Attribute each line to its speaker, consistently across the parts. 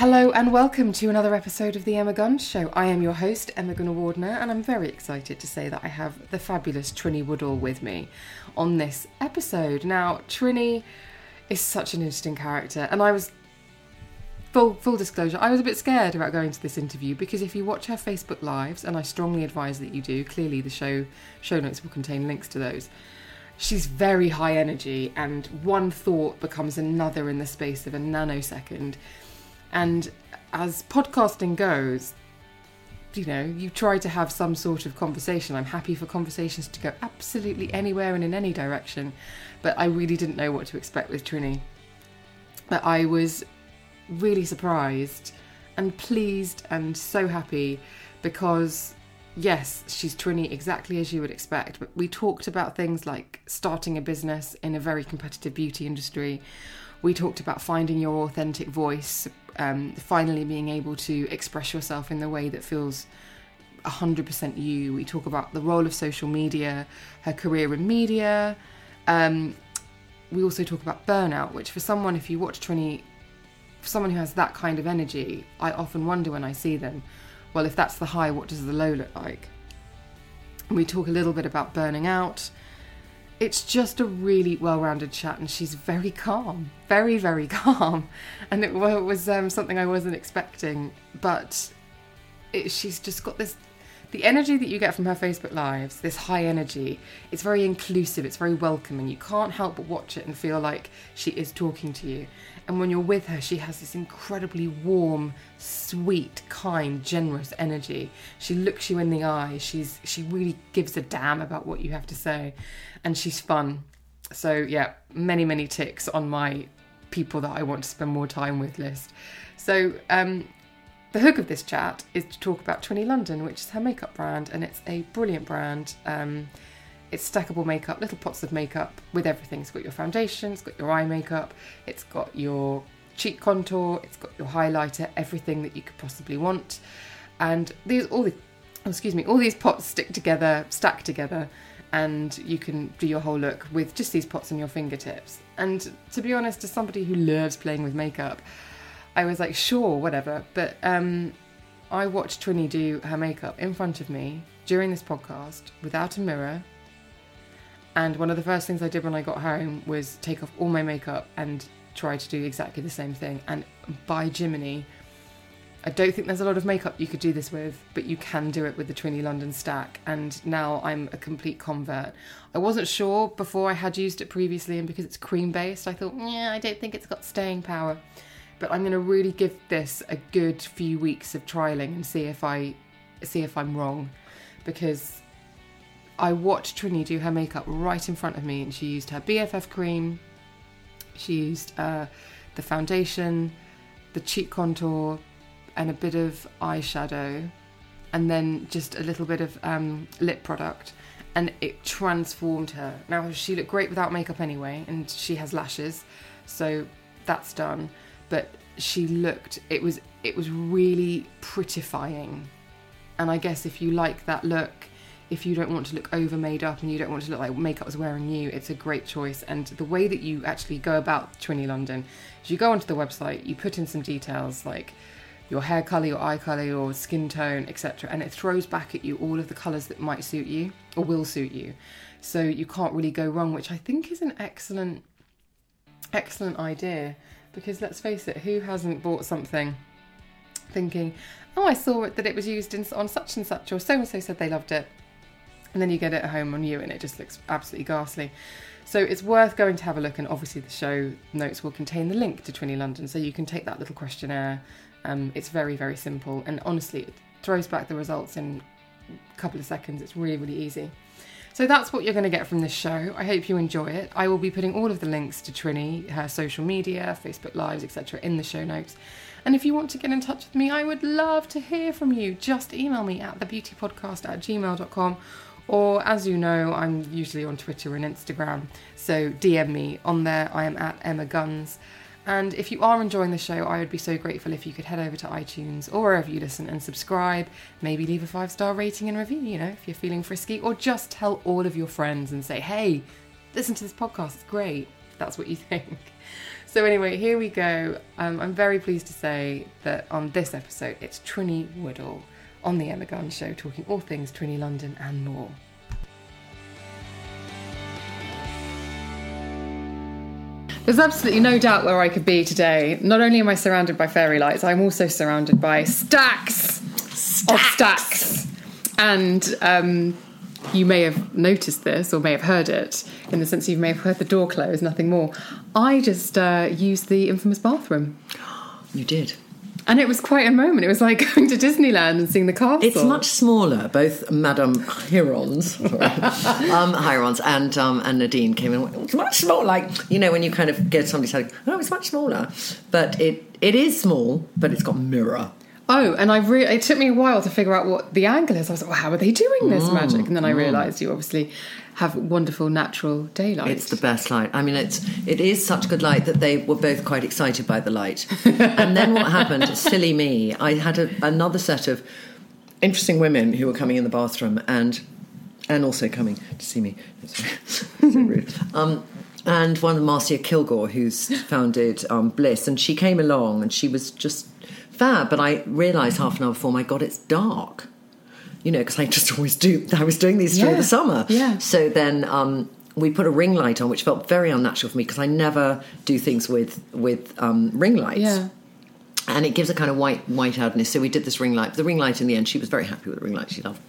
Speaker 1: Hello and welcome to another episode of the Emma Guns Show. I am your host, Emma Gunavardhana, and I'm very excited to say that I have the fabulous Trinny Woodall with me on this episode. Now, Trinny is such an interesting character, and I was full full disclosure, I was a bit scared about going to this interview because if you watch her Facebook lives, and I strongly advise that you do, clearly the show show notes will contain links to those. She's very high energy, and one thought becomes another in the space of a nanosecond and as podcasting goes, you know, you try to have some sort of conversation. I'm happy for conversations to go absolutely anywhere and in any direction, but I really didn't know what to expect with Trinny. But I was really surprised and pleased and so happy because yes, she's Trinny exactly as you would expect. But we talked about things like starting a business in a very competitive beauty industry. We talked about finding your authentic voice, um, finally being able to express yourself in the way that feels 100% you. We talk about the role of social media, her career in media. Um, we also talk about burnout, which for someone, if you watch Trinny, for someone who has that kind of energy, I often wonder when I see them, well, if that's the high, what does the low look like? we talk a little bit about burning out it's just a really well-rounded chat and she's very calm very very calm. And it was um, something i wasn't expecting but it, she's just got this the energy that you get from her facebook lives this high energy it's very inclusive it's very welcoming. You can't help but watch it and feel like she is talking to you and when you're with her, she has this incredibly warm, sweet, kind, generous energy. She looks you in the eye. She's she really gives a damn about what you have to say, and she's fun. So yeah, many many ticks on my people that I want to spend more time with list. So um, the hook of this chat is to talk about Trinny London, which is her makeup brand, and it's a brilliant brand. Um, it's stackable makeup, little pots of makeup with everything. It's got your foundation, it's got your eye makeup, it's got your cheek contour, it's got your highlighter, everything that you could possibly want. And these all the excuse me, all these pots stick together, stack together, and you can do your whole look with just these pots on your fingertips. And to be honest, as somebody who loves playing with makeup, I was like, sure, whatever. But um, I watched Trinny do her makeup in front of me during this podcast without a mirror, and one of the first things I did when I got home was take off all my makeup and try to do exactly the same thing. And by Jiminy, I don't think there's a lot of makeup you could do this with, but you can do it with the Trinny London stack. And now I'm a complete convert. I wasn't sure before I had used it previously, and because it's cream based, I thought, yeah, I don't think it's got staying power. but I'm going to really give this a good few weeks of trialing and see if I see if I'm wrong, because I watched Trinny do her makeup right in front of me, and she used her BFF cream, she used uh, the foundation, the cheek contour, and a bit of eyeshadow, and then just a little bit of um, lip product. And it transformed her. Now, she looked great without makeup anyway, and she has lashes, so that's done. But she looked, it was, it was really prettifying. And I guess if you like that look, if you don't want to look over made up and you don't want to look like makeup is wearing you, it's a great choice. And the way that you actually go about Trinny London is you go onto the website, you put in some details like your hair color, your eye color, your skin tone, etc., and it throws back at you all of the colors that might suit you or will suit you. So you can't really go wrong, which I think is an excellent, excellent idea. Because let's face it, who hasn't bought something thinking, "Oh, I saw it that it was used in, on such and such," or so and so said they loved it, and then you get it at home on you, and it just looks absolutely ghastly. So it's worth going to have a look, and obviously the show notes will contain the link to Trinny London, so you can take that little questionnaire. Um, it's very, very simple, and honestly, it throws back the results in a couple of seconds. It's really, really easy. So that's what you're going to get from this show. I hope you enjoy it. I will be putting all of the links to Trinny, her social media, Facebook Lives, etc., in the show notes. And if you want to get in touch with me, I would love to hear from you. Just email me at thebeautypodcast at gmail.com or as you know, I'm usually on Twitter and Instagram, so DM me on there. I am at Emma Guns. And if you are enjoying the show, I would be so grateful if you could head over to iTunes or wherever you listen and subscribe. Maybe leave a five star rating and review, you know, if you're feeling frisky, or just tell all of your friends and say, hey, listen to this podcast, it's great. That's what you think. So, anyway, here we go. Um, I'm very pleased to say that on this episode, it's Trinny Woodall on the Emma Guns Show, talking all things Trinny London and more. There's absolutely no doubt where I could be today. Not only am I surrounded by fairy lights, I'm also surrounded by stacks, of stacks. And um, you may have noticed this or may have heard it in the sense you may have heard the door close, nothing more. I just uh, used the infamous bathroom.
Speaker 2: You did.
Speaker 1: And it was quite a moment. It was like going to Disneyland and seeing the castle.
Speaker 2: It's much smaller. Both Madame Hirons, um, Hirons and um, and Nadine came in. It's much smaller. Like you know when you kind of get somebody saying, "Oh, it's much smaller," but it it is small, but it's got mirror.
Speaker 1: Oh, and I re- it took me a while to figure out what the angle is. I was like, well, how are they doing this magic? And then I realised you obviously have wonderful natural daylight.
Speaker 2: It's the best light. I mean, it's it is such good light that they were both quite excited by the light. and then what happened? Silly me. I had a, another set of interesting women who were coming in the bathroom and and also coming to see me. So rude. Um, and one of Marcia Kilgore, who's founded um, Bliss, and she came along and she was just fab. But I realised half an hour before, my God, it's dark. You know, because I just always do. I was doing these through
Speaker 1: Yeah,
Speaker 2: the summer.
Speaker 1: yeah.
Speaker 2: So then um, we put a ring light on, which felt very unnatural for me because I never do things with with um, ring lights.
Speaker 1: Yeah.
Speaker 2: And it gives a kind of white white outness. So we did this ring light. The ring light in the end, she was very happy with the ring light. She loved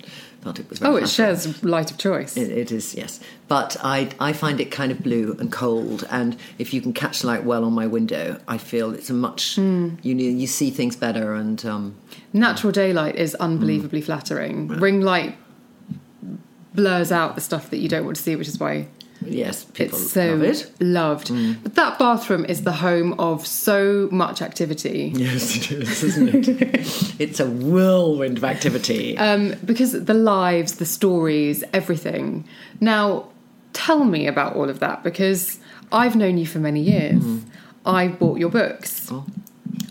Speaker 2: felt it was very
Speaker 1: Oh, it
Speaker 2: natural.
Speaker 1: shares light of choice.
Speaker 2: It, it is, yes. But I, I find it kind of blue and cold, and if you can catch light well on my window, I feel it's a much
Speaker 1: Hmm.
Speaker 2: you you see things better, and um,
Speaker 1: Natural daylight is hmm. unbelievably flattering. Ring light blurs out the stuff that you don't want to see, which is why
Speaker 2: yes, people
Speaker 1: it's so
Speaker 2: love it.
Speaker 1: loved. Hmm. But that bathroom is the home of so much activity.
Speaker 2: Yes, it is, isn't it? it's a whirlwind of activity.
Speaker 1: Um, because the lives, the stories, everything. Now, tell me about all of that because I've known you for many years. Hmm. I bought your books.
Speaker 2: Oh.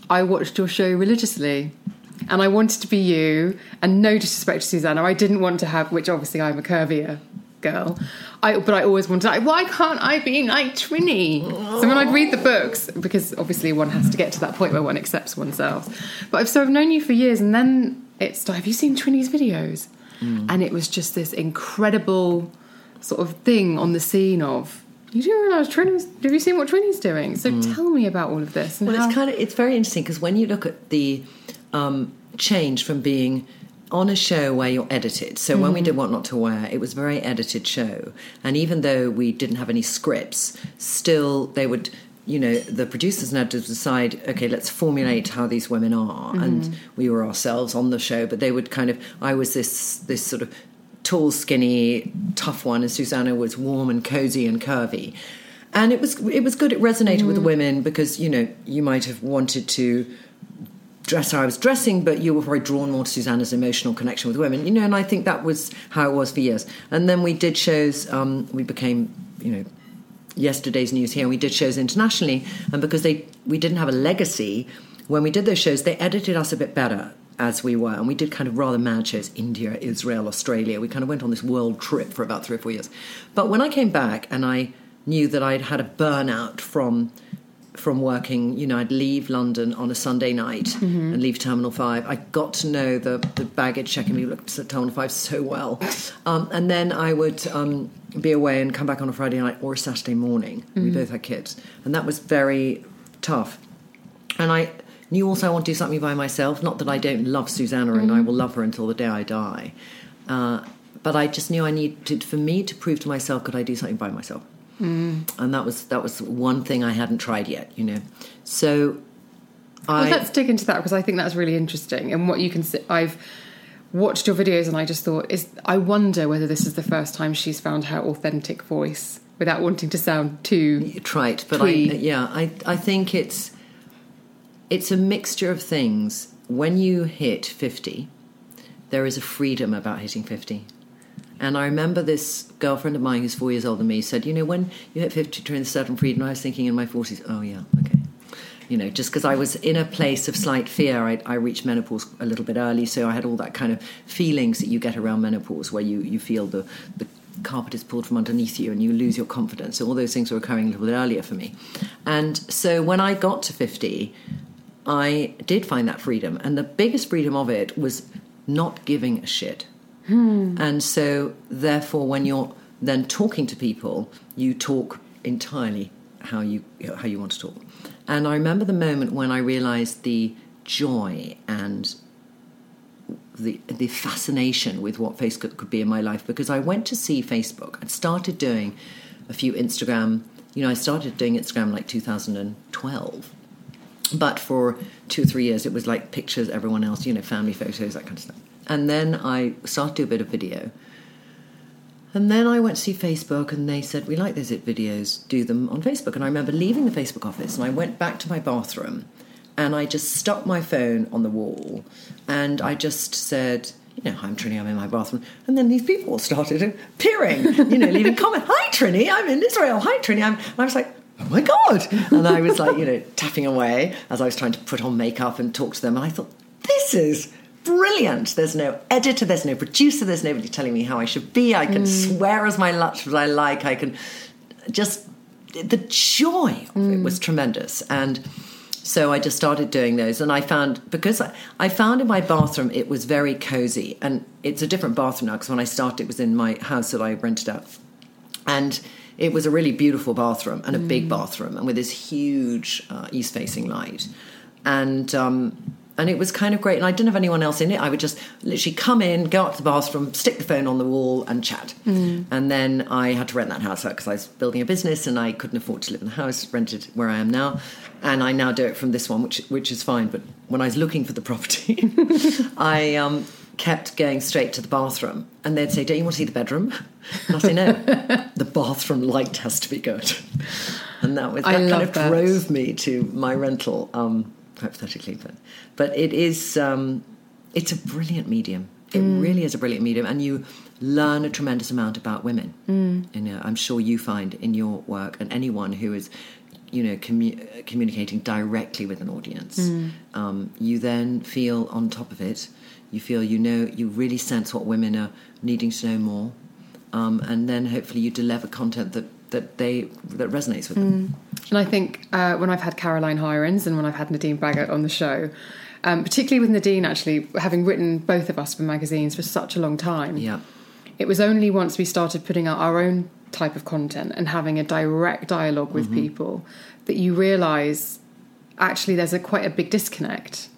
Speaker 1: I watched your show religiously. And I wanted to be you, and no disrespect to Susannah, I didn't want to have, which obviously I'm a curvier girl, I, but I always wanted, like, why can't I be like Trinny? So when I'd read the books, because obviously one has to get to that point where one accepts oneself. But I've so I've known you for years, and then it's, have you seen Trinny's videos? Hmm. And it was just this incredible sort of thing on the scene of, you do realise Trinny's, have you seen what Trinny's doing? So hmm. tell me about all of this.
Speaker 2: Well,
Speaker 1: how,
Speaker 2: it's kind of it's very interesting because when you look at the um, change from being on a show where you're edited. So when we mm-hmm. did What Not to Wear, it was a very edited show, and even though we didn't have any scripts, still they would you know, the producers had to decide, okay, let's formulate how these women are, mm-hmm. and we were ourselves on the show. But they would kind of, I was this this sort of tall, skinny, tough one, and Susannah was warm and cozy and curvy, and it was it was good. It resonated with the women because you know you might have wanted to dress how I was dressing, but you were probably drawn more to Susannah's emotional connection with women, you know, and I think that was how it was for years. And then we did shows, um, we became, you know, yesterday's news here, and we did shows internationally, and because they we didn't have a legacy, when we did those shows, they edited us a bit better as we were, and we did kind of rather mad shows, India, Israel, Australia. We kind of went on this world trip for about three or four years. But when I came back and I knew that I'd had a burnout from from working, you know, I'd leave London on a Sunday night and leave Terminal 5. I got to know the, the baggage checking people at Terminal 5 so well. Um, and then I would um, be away and come back on a Friday night or a Saturday morning. We both had kids. And that was very tough. And I knew also I want to do something by myself. Not that I don't love Susannah and I will love her until the day I die. Uh, but I just knew I needed, for me to prove to myself, could I do something by myself? Mm. and that was that was one thing I hadn't tried yet, you know. So
Speaker 1: Well, let's dig into that because I think that's really interesting. And what you can see, I've watched your videos and I just thought, is I wonder whether this is the first time she's found her authentic voice without wanting to sound too.
Speaker 2: trite, but I, yeah, I I think it's it's a mixture of things. When you hit fifty, there is a freedom about hitting fifty. And I remember this girlfriend of mine who's four years older than me said, you know, when you hit 50, turn certain freedom. I was thinking in my 40s, oh, yeah, okay. You know, just because I was in a place of slight fear, I, I reached menopause a little bit early, so I had all that kind of feelings that you get around menopause where you, you feel the, the carpet is pulled from underneath you and you lose your confidence. So all those things were occurring a little bit earlier for me. And so when I got to 50, I did find that freedom. And the biggest freedom of it was not giving a shit. Hmm. And so, therefore, when you're then talking to people, you talk entirely how you how you want to talk. And I remember the moment when I realized the joy and the the fascination with what Facebook could be in my life because I went to see Facebook. I'd started doing a few Instagram. You know, I started doing Instagram like 2012 but for two or three years it was like pictures everyone else you know family photos that kind of stuff and then i started to do a bit of video and then i went to see facebook and they said we like those videos do them on facebook and i remember leaving the facebook office and i went back to my bathroom and i just stuck my phone on the wall and i just said you know, I'm Trinny, I'm in my bathroom. And then these people started appearing, you know, leaving comments. Hi, Trinny, I'm in Israel. Hi, Trinny. I'm, and I was like, oh my God. And I was like, you know, tapping away as I was trying to put on makeup and talk to them. And I thought, this is brilliant. There's no editor, there's no producer, there's nobody telling me how I should be. I can swear as my much as I like. I can just, the joy of it was tremendous. And so I just started doing those, and I found because I, I found in my bathroom it was very cozy, and it's a different bathroom now because when I started it was in my house that I rented out, and it was a really beautiful bathroom and a big bathroom, and with this huge uh, east-facing light, and um, and it was kind of great. And I didn't have anyone else in it. I would just literally come in, go up to the bathroom, stick the phone on the wall, and chat. And then I had to rent that house out because I was building a business and I couldn't afford to live in the house. Rented where I am now, and I now do it from this one, which which is fine. But when I was looking for the property, I um, kept going straight to the bathroom, and they'd say, "Don't you want to see the bedroom?" And I'd say, "No, the bathroom light has to be good." And that was
Speaker 1: I
Speaker 2: that kind of
Speaker 1: that.
Speaker 2: drove me to my rental, um, hypothetically, but but it is um, it's a brilliant medium. It really is a brilliant medium, and you learn a tremendous amount about women. Mm. You know, I'm sure you find in your work, and anyone who is, you know, commu- communicating directly with an audience, um, you then feel on top of it. You feel you know, you really sense what women are needing to know more, um, and then hopefully you deliver content that that they that resonates with them.
Speaker 1: And I think uh, when I've had Caroline Hirons and when I've had Nadine Baggott on the show, um, particularly with Nadine, actually, having written both of us for magazines for such a long time,
Speaker 2: Yeah.
Speaker 1: it was only once we started putting out our own type of content and having a direct dialogue with people that you realise actually there's a quite a big disconnect.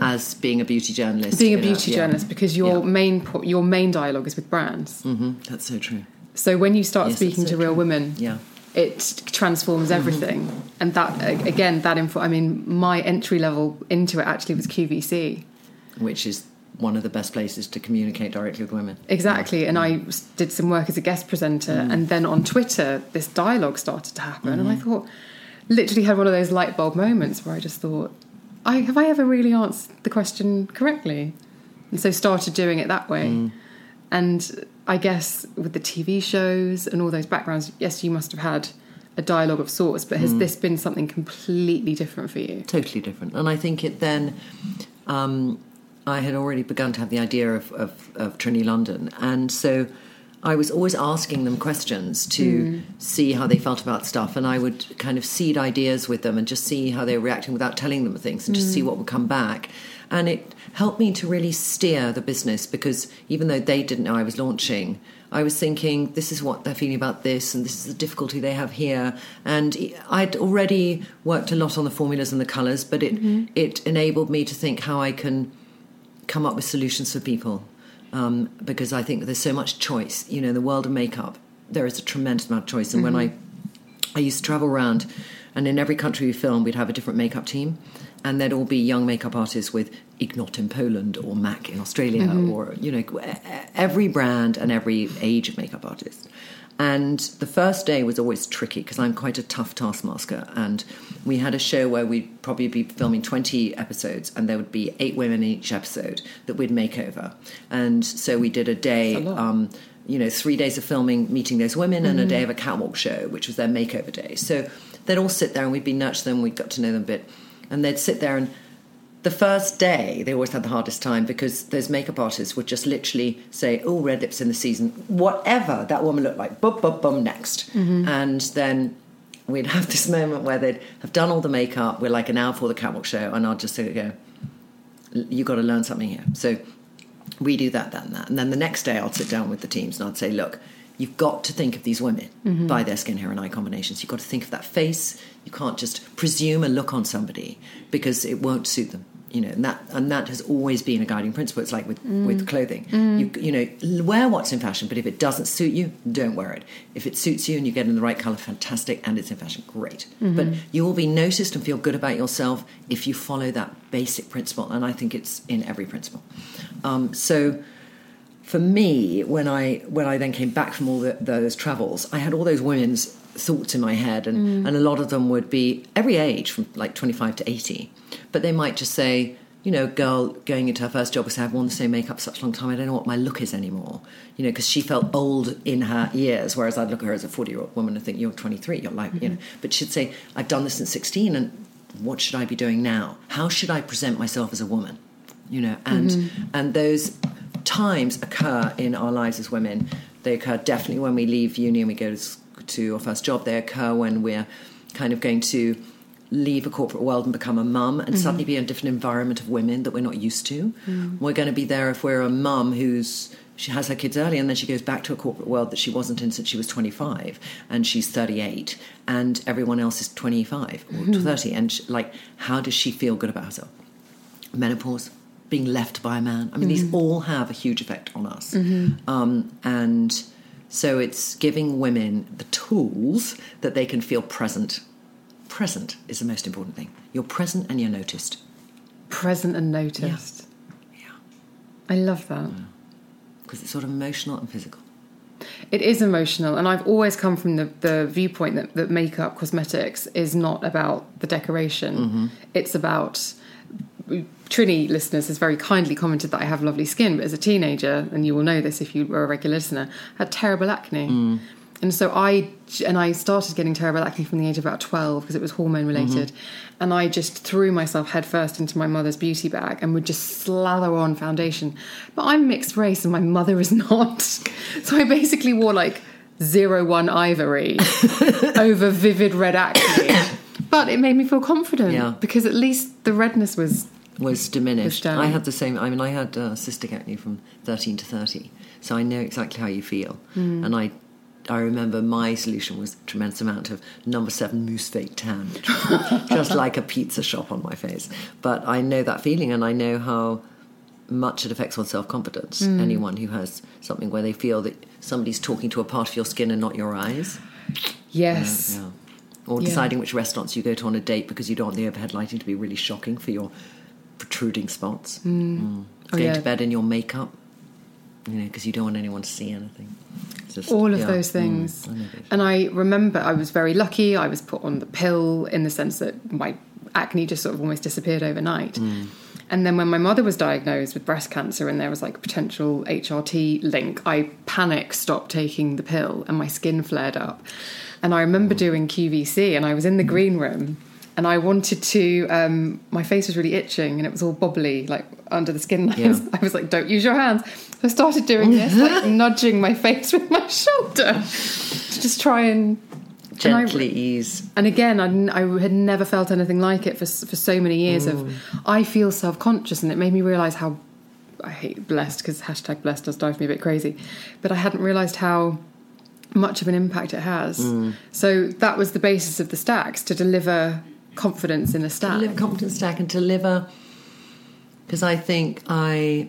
Speaker 2: as being a beauty journalist.
Speaker 1: Being a
Speaker 2: you know,
Speaker 1: beauty
Speaker 2: yeah.
Speaker 1: journalist, because your
Speaker 2: Yeah.
Speaker 1: main your main dialogue is with brands.
Speaker 2: Mhm, That's so true.
Speaker 1: So when you start
Speaker 2: Yes,
Speaker 1: speaking to real
Speaker 2: true.
Speaker 1: women,
Speaker 2: Yeah.
Speaker 1: it transforms mm-hmm. everything. And that again, that info. I mean, my entry level into it actually was QVC.
Speaker 2: which is one of the best places to communicate directly with women.
Speaker 1: Exactly, and I mm. did some work as a guest presenter, mm. and then on Twitter, this dialogue started to happen, and I mm-hmm. thought, literally had one of those light bulb moments where I just thought, I have I ever really answered the question correctly, and so started doing it that way, mm. and I guess with the TV shows and all those backgrounds, yes, you must have had a dialogue of sorts, but has mm. this been something completely different for you?
Speaker 2: totally different. And I think it then, um, I had already begun to have the idea of, of, of Trinny London. And so I was always asking them questions to mm. see how they felt about stuff. And I would kind of seed ideas with them and just see how they were reacting without telling them things and just see mm. what would come back. And it helped me to really steer the business because even though they didn't know I was launching, I was thinking, this is what they're feeling about this, and this is the difficulty they have here. And I'd already worked a lot on the formulas and the colours, but it it enabled me to think how I can come up with solutions for people. Um, because I think there's so much choice. You know, in the world of makeup, there is a tremendous amount of choice. And when I I used to travel around, and in every country we filmed, we'd have a different makeup team, and they'd all be young makeup artists with Inglot in Poland or MAC in Australia, or you know, every brand and every age of makeup artist. And the first day was always tricky because I'm quite a tough taskmaster. And we had a show where we'd probably be filming 20 episodes, and there would be eight women in each episode that we'd make over. And so we did a day um, you know, three days of filming, meeting those women, and a day of a catwalk show, which was their makeover day. So they'd all sit there, and we'd be nurturing them. we'd got to know them a bit, and they'd sit there. And the first day, they always had the hardest time because those makeup artists would just literally say, "Oh, red lips in the season, whatever that woman looked like." Bum bum bum next, mm-hmm. and then. We'd have this moment where they'd have done all the makeup. We're like an hour before the catwalk show, and I'd just say, "Go, you got to learn something here." So we do that, that, and that. And then the next day, I'd sit down with the teams and I'd say, look, you've got to think of these women mm-hmm. by their skin, hair, and eye combinations. You've got to think of that face. You can't just presume a look on somebody because it won't suit them. You know, and that and that has always been a guiding principle. It's like with with mm. clothing. Mm. You you know, wear what's in fashion, but if it doesn't suit you, don't wear it. If it suits you and you get in the right color, fantastic, and it's in fashion, great. Mm-hmm. But you will be noticed and feel good about yourself if you follow that basic principle. And I think it's in every principle. Um, so for me, when I when I then came back from all the, those travels, I had all those women's thoughts in my head, and, mm. and a lot of them would be every age, from like twenty five to eighty, but they might just say, you know, girl going into her first job was I've worn the same makeup such a long time, I don't know what my look is anymore, you know, because she felt old in her years, whereas I'd look at her as a forty year old woman and think you're twenty three, you're like, you mm-hmm. know, but she'd say I've done this since sixteen, and what should I be doing now? How should I present myself as a woman? You know, and mm-hmm. and those times occur in our lives as women. They occur definitely when we leave uni and we go to, to our first job. They occur when we're kind of going to leave a corporate world and become a mum and mm-hmm. suddenly be in a different environment of women that we're not used to. Mm. We're going to be there if we're a mum who's she has her kids early and then she goes back to a corporate world that she wasn't in since she was 25 and she's 38 and everyone else is 25 or mm-hmm. 30 and she, like how does she feel good about herself menopause, being left by a man. I mean, these mm-hmm. all have a huge effect on us. Um, and so it's giving women the tools that they can feel present. Present is the most important thing. You're present and you're noticed.
Speaker 1: Present and noticed.
Speaker 2: Yeah.
Speaker 1: I love that.
Speaker 2: Because it's sort of emotional and physical.
Speaker 1: It is emotional, and I've always come from the, the viewpoint that, that makeup cosmetics is not about the decoration. Mm-hmm. It's about. Trinny listeners has very kindly commented that I have lovely skin, but as a teenager, and you will know this if you were a regular listener, I had terrible acne. Mm. And so I and I started getting terrible acne from the age of about twelve because it was hormone related, mm-hmm. and I just threw myself headfirst into my mother's beauty bag and would just slather on foundation. But I'm mixed race and my mother is not, so I basically wore like zero one ivory over vivid red acne. But it made me feel confident
Speaker 2: Yeah.
Speaker 1: because at least the redness was
Speaker 2: was mm-hmm. diminished.
Speaker 1: down.
Speaker 2: I had the same. I mean, I had uh, cystic acne from thirteen to thirty, so I know exactly how you feel. Mm. And I, I remember my solution was a tremendous amount of number seven mousse fake tan, was just like a pizza shop on my face. But I know that feeling, and I know how much it affects one's self confidence. Mm. Anyone who has something where they feel that somebody's talking to a part of your skin and not your eyes.
Speaker 1: Yes.
Speaker 2: Yeah. Or
Speaker 1: Yeah.
Speaker 2: deciding which restaurants you go to on a date because you don't want the overhead lighting to be really shocking for your protruding spots. Mm.
Speaker 1: Oh,
Speaker 2: Going
Speaker 1: yeah.
Speaker 2: to bed in your makeup, you know, because you don't want anyone to see anything. Just-
Speaker 1: all of
Speaker 2: yeah.
Speaker 1: those things.
Speaker 2: Mm, I
Speaker 1: and I remember I was very lucky. I was put on the pill in the sense that my acne just sort of almost disappeared overnight.
Speaker 2: Mm.
Speaker 1: And then when my mother was diagnosed with breast cancer and there was like a potential HRT link, I panic stopped taking the pill and my skin flared up. And I remember
Speaker 2: Mm.
Speaker 1: doing QVC and I was in the green room and I wanted to, um, my face was really itching and it was all bobbly, like under the skin lines.
Speaker 2: Yeah.
Speaker 1: I was like, don't use your hands. So I started doing this, like nudging my face with my shoulder to just try and. and I-
Speaker 2: Gently ease.
Speaker 1: and again, I had never felt anything like it for for so many years. Of I feel self conscious, and it made me realise how I hate blessed because hashtag blessed does drive me a bit crazy, but I hadn't realised how much of an impact it has. So that was the basis of the stacks to deliver confidence in a
Speaker 2: To
Speaker 1: stack.
Speaker 2: live a confidence stack and to live a. Because I think I.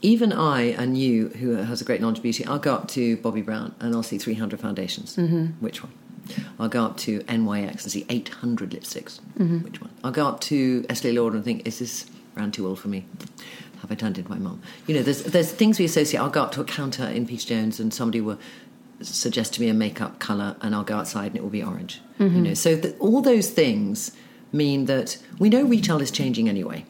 Speaker 2: Even I and you, who has a great knowledge of beauty, I'll go up to Bobbi Brown and I'll see 300 foundations. Mm-hmm. Which one? I'll go up to NYX and see 800 lipsticks. Which one? I'll go up to Estee Lauder and think, is this brand too old for me? Have I turned into my mum? You know, there's, there's things we associate. I'll go up to a counter in Peter Jones and somebody will suggest to me a makeup colour and I'll go outside and it will be orange. You mm-hmm. know, so that all those things mean that we know retail is changing anyway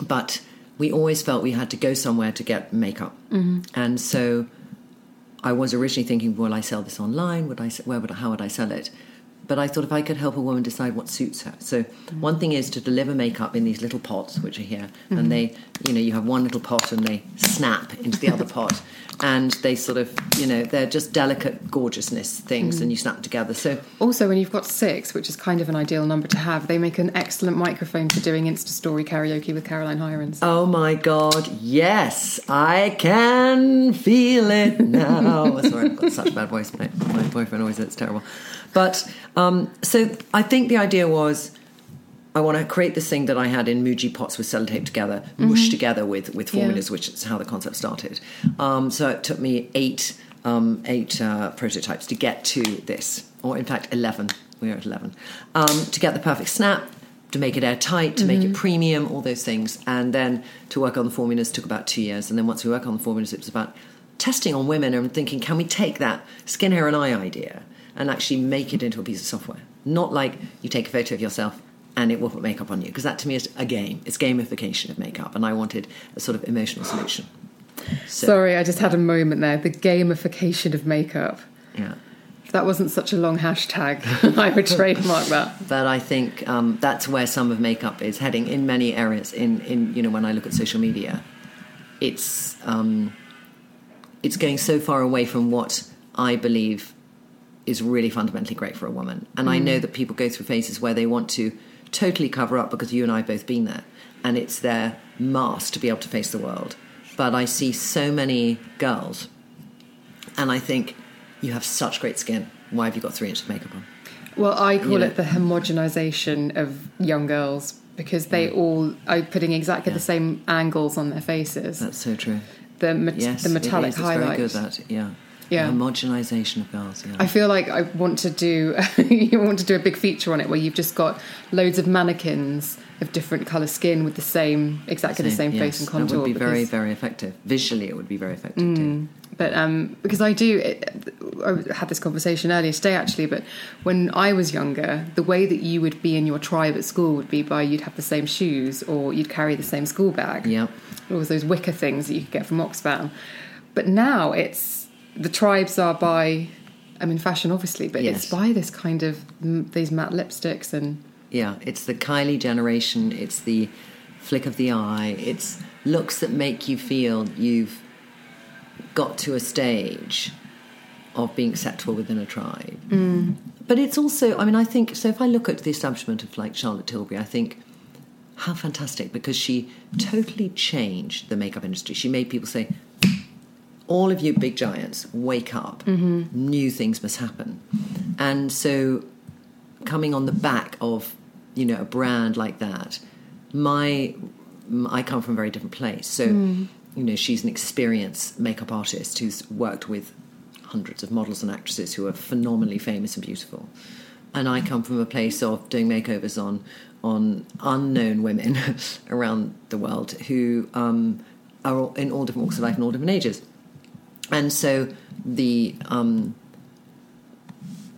Speaker 2: but we always felt we had to go somewhere to get makeup. Mm-hmm. And so I was originally thinking, will I sell this online? Would I? Where would? I, how would I sell it? But I thought if I could help a woman decide what suits her. So mm. one thing is to deliver makeup in these little pots, which are here, and mm-hmm. they, you know, you have one little pot and they snap into the other pot, and they sort of, you know, they're just delicate gorgeousness things, and mm. you snap together. So
Speaker 1: Also, when you've got six, which is kind of an ideal number to have, they make an excellent microphone for doing Insta Story karaoke with Caroline Hirons.
Speaker 2: Oh my God, yes, I can feel it now. Sorry, I've got such a bad voice. My, my boyfriend always says it's terrible. But um, so I think the idea was I want to create this thing that I had in Muji pots with sellotape together, mushed together with, with
Speaker 1: Yeah.
Speaker 2: formulas, which is how the concept started. Um, so it took me eight, um, eight uh, prototypes to get to this, or in fact, 11. We were at 11. Um, to get the perfect snap, to make it airtight, to make it premium, all those things. And then to work on the formulas took about two years. And then once we work on the formulas, it was about testing on women and thinking, can we take that skin, hair, and eye idea and actually make it into a piece of software? Not like you take a photo of yourself and it will put makeup on you, because that to me is a game. It's gamification of makeup, and I wanted a sort of emotional solution. So,
Speaker 1: Sorry, I just had a moment there. The gamification of makeup.
Speaker 2: yeah.
Speaker 1: If that wasn't such a long hashtag, I would trademark that.
Speaker 2: But I think um, that's where some of makeup is heading in many areas. In, in you know, when I look at social media, it's um, it's going so far away from what I believe is really fundamentally great for a woman. And I know mm. that people go through phases where they want to totally cover up because you and I have both been there, and it's their mask to be able to face the world. But I see so many girls, and I think you have such great skin. Why have you got three inches of makeup on?
Speaker 1: Well, I call it the homogenization of young girls because they mm. all are putting exactly
Speaker 2: Yeah.
Speaker 1: the same angles on their faces.
Speaker 2: That's so true.
Speaker 1: the met-
Speaker 2: Yes,
Speaker 1: the metallic
Speaker 2: it is. It's
Speaker 1: highlight.
Speaker 2: very good at yeah.
Speaker 1: Yeah.
Speaker 2: The homogenization of girls. Yeah.
Speaker 1: I feel like I want to do you want to do a big feature on it where you've just got loads of mannequins of different colour skin with the same exactly the same face and contour.
Speaker 2: That would be very,
Speaker 1: because-
Speaker 2: very effective. Visually, it would be very effective too.
Speaker 1: But um, because I do, it, I had this conversation earlier today actually. But when I was younger, the way that you would be in your tribe at school would be by you'd have the same shoes or you'd carry the same school bag.
Speaker 2: Yep.
Speaker 1: was those wicker things that you could get from Oxfam. But now it's the tribes are by, I mean, fashion obviously, but
Speaker 2: Yes.
Speaker 1: it's by this kind of mm, these matte lipsticks and
Speaker 2: Yeah, it's the Kylie generation. It's the flick of the eye. It's looks that make you feel you've got to a stage of being acceptable within a tribe. But it's also, I mean, I think so. If I look at the establishment of like Charlotte Tilbury, I think how fantastic because she totally changed the makeup industry. She made people say, all of you big giants, wake up. New things must happen. And so, coming on the back of, you know, a brand like that, my, I come from a very different place. So, you know, she's an experienced makeup artist who's worked with hundreds of models and actresses who are phenomenally famous and beautiful. And I come from a place of doing makeovers on on unknown women around the world who um, are in all different walks of life and all different ages. And so the um,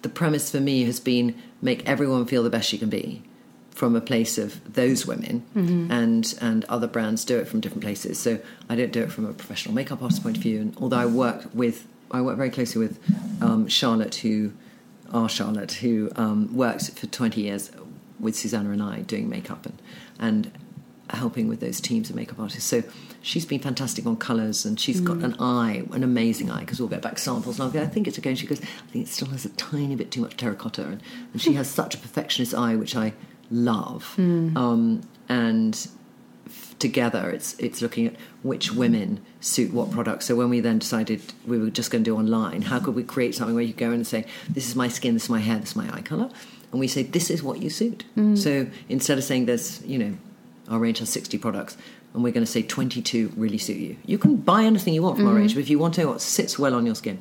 Speaker 2: the premise for me has been make everyone feel the best she can be from a place of those women mm-hmm. and and other brands do it from different places. So i don't do it from a professional makeup artist point of view. And although i work with i work very closely with um, charlotte who our charlotte who um, worked for 20 years with susannah and i doing makeup and and helping with those teams of makeup artists. So she's been fantastic on colours and she's mm. got an eye, an amazing eye, because we'll get back samples and I'll go, I think it's okay. And she goes, I think it still has a tiny bit too much terracotta. And, and she has such a perfectionist eye, which I love. Mm. Um, and f- together it's it's looking at which women suit what products. So when we then decided we were just going to do online, how could we create something where you go in and say, this is my skin, this is my hair, this is my eye colour? And we say, this is what you suit. Mm. So instead of saying there's, you know, our range has 60 products, and we're going to say 22 really suit you. You can buy anything you want from mm-hmm. our range, but if you want to what sits well on your skin,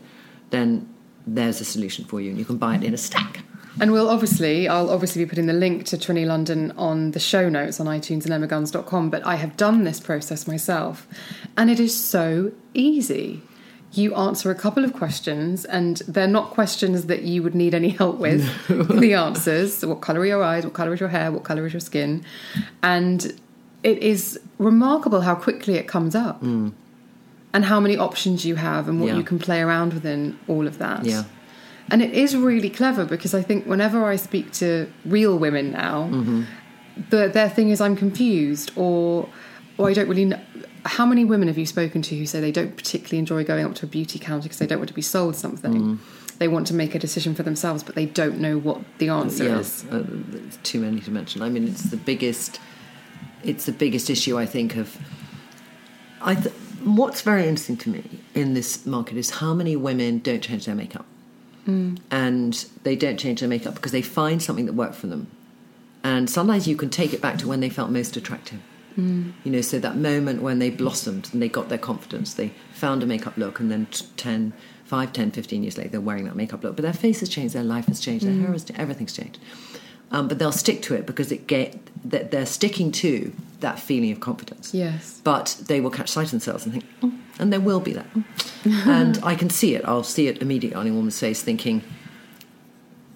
Speaker 2: then there's a solution for you, and you can buy it in a stack.
Speaker 1: And we'll obviously, I'll obviously be putting the link to Trinny London on the show notes on iTunes and emmaguns.com, but I have done this process myself, and it is so easy. You answer a couple of questions, and they're not questions that you would need any help with. the answers what colour are your eyes, what colour is your hair, what colour is your skin, and it is remarkable how quickly it comes up mm. and how many options you have and what yeah. you can play around within all of that.
Speaker 2: Yeah.
Speaker 1: And it is really clever because I think whenever I speak to real women now, mm-hmm. the, their thing is I'm confused or or I don't really know. How many women have you spoken to who say they don't particularly enjoy going up to a beauty counter because they don't want to be sold something? Mm. They want to make a decision for themselves, but they don't know what the answer
Speaker 2: yeah.
Speaker 1: is.
Speaker 2: Uh, too many to mention. I mean, it's the biggest it's the biggest issue I think of. I th- what's very interesting to me in this market is how many women don't change their makeup, mm. and they don't change their makeup because they find something that worked for them, and sometimes you can take it back to when they felt most attractive. Mm. You know, so that moment when they blossomed and they got their confidence, they found a makeup look, and then 10, 5, 10, 15 years later, they're wearing that makeup look. But their face has changed, their life has changed, their mm. hair has changed, everything's changed um, but they'll stick to it because it get that they're sticking to that feeling of confidence.
Speaker 1: Yes.
Speaker 2: But they will catch sight of themselves and think, mm, and there will be that, and I can see it. I'll see it immediately on a woman's face, thinking,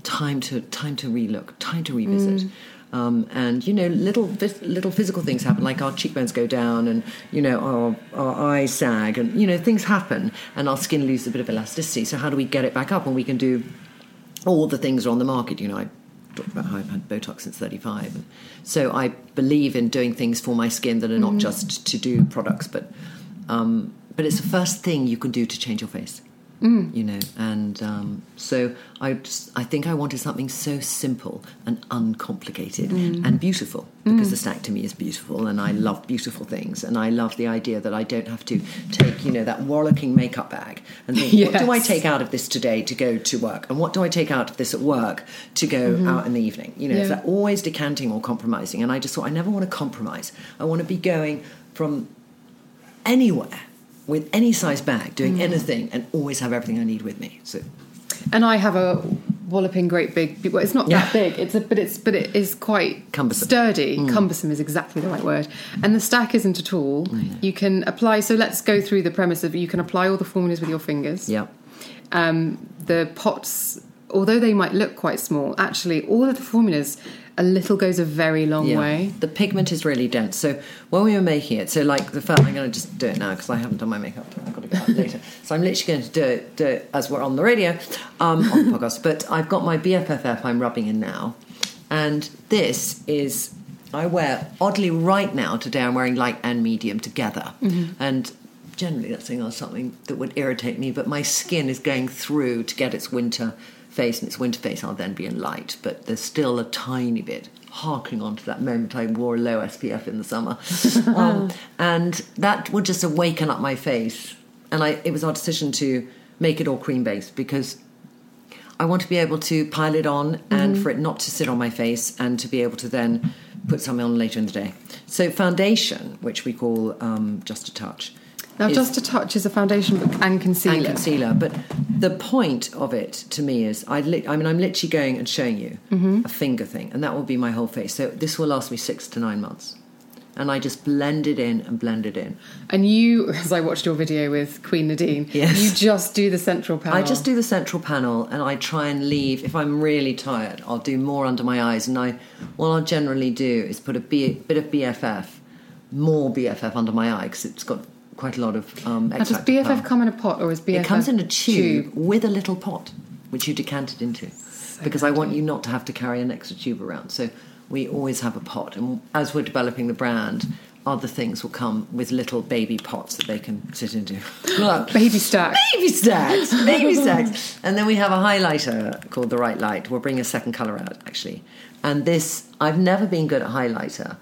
Speaker 2: time to time to relook, time to revisit. Mm. Um, and you know, little little physical things happen, like our cheekbones go down, and you know, our our eyes sag, and you know, things happen, and our skin loses a bit of elasticity. So how do we get it back up? And we can do all the things are on the market. You know, I talked about how I've had Botox since 35. So I believe in doing things for my skin that are not mm. just to do products, but um, but it's the first thing you can do to change your face. Mm. You know, and um, so I just, I think I wanted something so simple and uncomplicated mm. and beautiful because mm. the stack to me is beautiful and I love beautiful things and I love the idea that I don't have to take you know that rollicking makeup bag and think yes. what do I take out of this today to go to work and what do I take out of this at work to go mm-hmm. out in the evening you know yeah. it's always decanting or compromising and I just thought I never want to compromise I want to be going from anywhere with any size bag, doing mm. anything, and always have everything I need with me. So,
Speaker 1: and I have a walloping great big. Well, it's not yeah. that big. It's a, but it's but it is quite
Speaker 2: cumbersome.
Speaker 1: Sturdy. Mm. Cumbersome is exactly the right word. And the stack isn't at all. Mm. You can apply. So let's go through the premise of you can apply all the formulas with your fingers.
Speaker 2: Yeah.
Speaker 1: Um, the pots, although they might look quite small, actually all of the formulas a little goes a very long yeah. way.
Speaker 2: The pigment is really dense. So when we were making it, so like the first, I'm going to just do it now because I haven't done my makeup. I've got to go out later. So I'm literally going to do it, do it as we're on the radio, um, on the podcast. But I've got my BFFF I'm rubbing in now. And this is, I wear, oddly right now, today I'm wearing light and medium together. Mm-hmm. And generally that's something that would irritate me, but my skin is going through to get its winter face and its winter face, I'll then be in light, but there's still a tiny bit harking on to that moment I wore a low SPF in the summer. um, and that would just awaken up my face. And I, it was our decision to make it all cream based because I want to be able to pile it on mm-hmm. and for it not to sit on my face and to be able to then put something on later in the day. So, foundation, which we call um, Just a Touch.
Speaker 1: Now, Just a Touch is a foundation and concealer.
Speaker 2: And concealer, but the point of it to me is I, li- I mean I'm literally going and showing you
Speaker 1: Mm-hmm.
Speaker 2: a finger thing, and that will be my whole face. So this will last me six to nine months, and I just blend it in and blend it in.
Speaker 1: And you, as I watched your video with Queen Nadine,
Speaker 2: Yes.
Speaker 1: you just do the central panel.
Speaker 2: I just do the central panel, and I try and leave. If I'm really tired, I'll do more under my eyes, and I what I'll generally do is put a B, bit of BFF, more BFF under my eye because it's got quite a lot of um,
Speaker 1: Now, does
Speaker 2: extract. of
Speaker 1: BFF come in a pot or is BFF
Speaker 2: It comes in a tube, with a little pot, which you decant it into, because I want you not to have to carry an extra tube around. So we always have a pot, and as we're developing the brand, other things will come with little baby pots that they can sit into. Look,
Speaker 1: Baby stack.
Speaker 2: baby stacks, baby stacks. And then we have a highlighter called the Right Light. We'll bring a second colour out actually. And this, I've never been good at highlighter,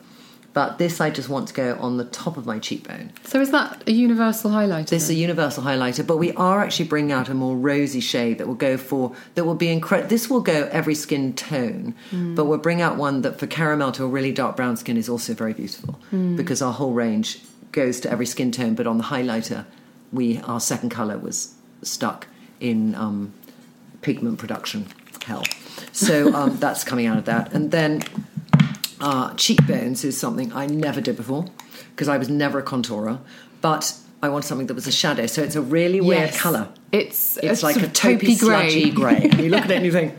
Speaker 2: but this I just want to go on the top of my cheekbone.
Speaker 1: So is that a universal highlighter?
Speaker 2: This is a universal highlighter, but we are actually bringing out a more rosy shade that will go for that will be incredible. This will go every skin tone, but we'll bring out one that for caramel to a really dark brown skin is also very beautiful because our whole range goes to every skin tone. But on the highlighter, we our second color was stuck in um, pigment production hell, so um, that's coming out of that, and then uh, cheekbones is something I never did before because I was never a contourer, but I wanted something that was a shadow. So it's a really weird
Speaker 1: Yes.
Speaker 2: colour.
Speaker 1: It's,
Speaker 2: It's
Speaker 1: a
Speaker 2: like a
Speaker 1: taupey, grey.
Speaker 2: grey. And you look at it and you think,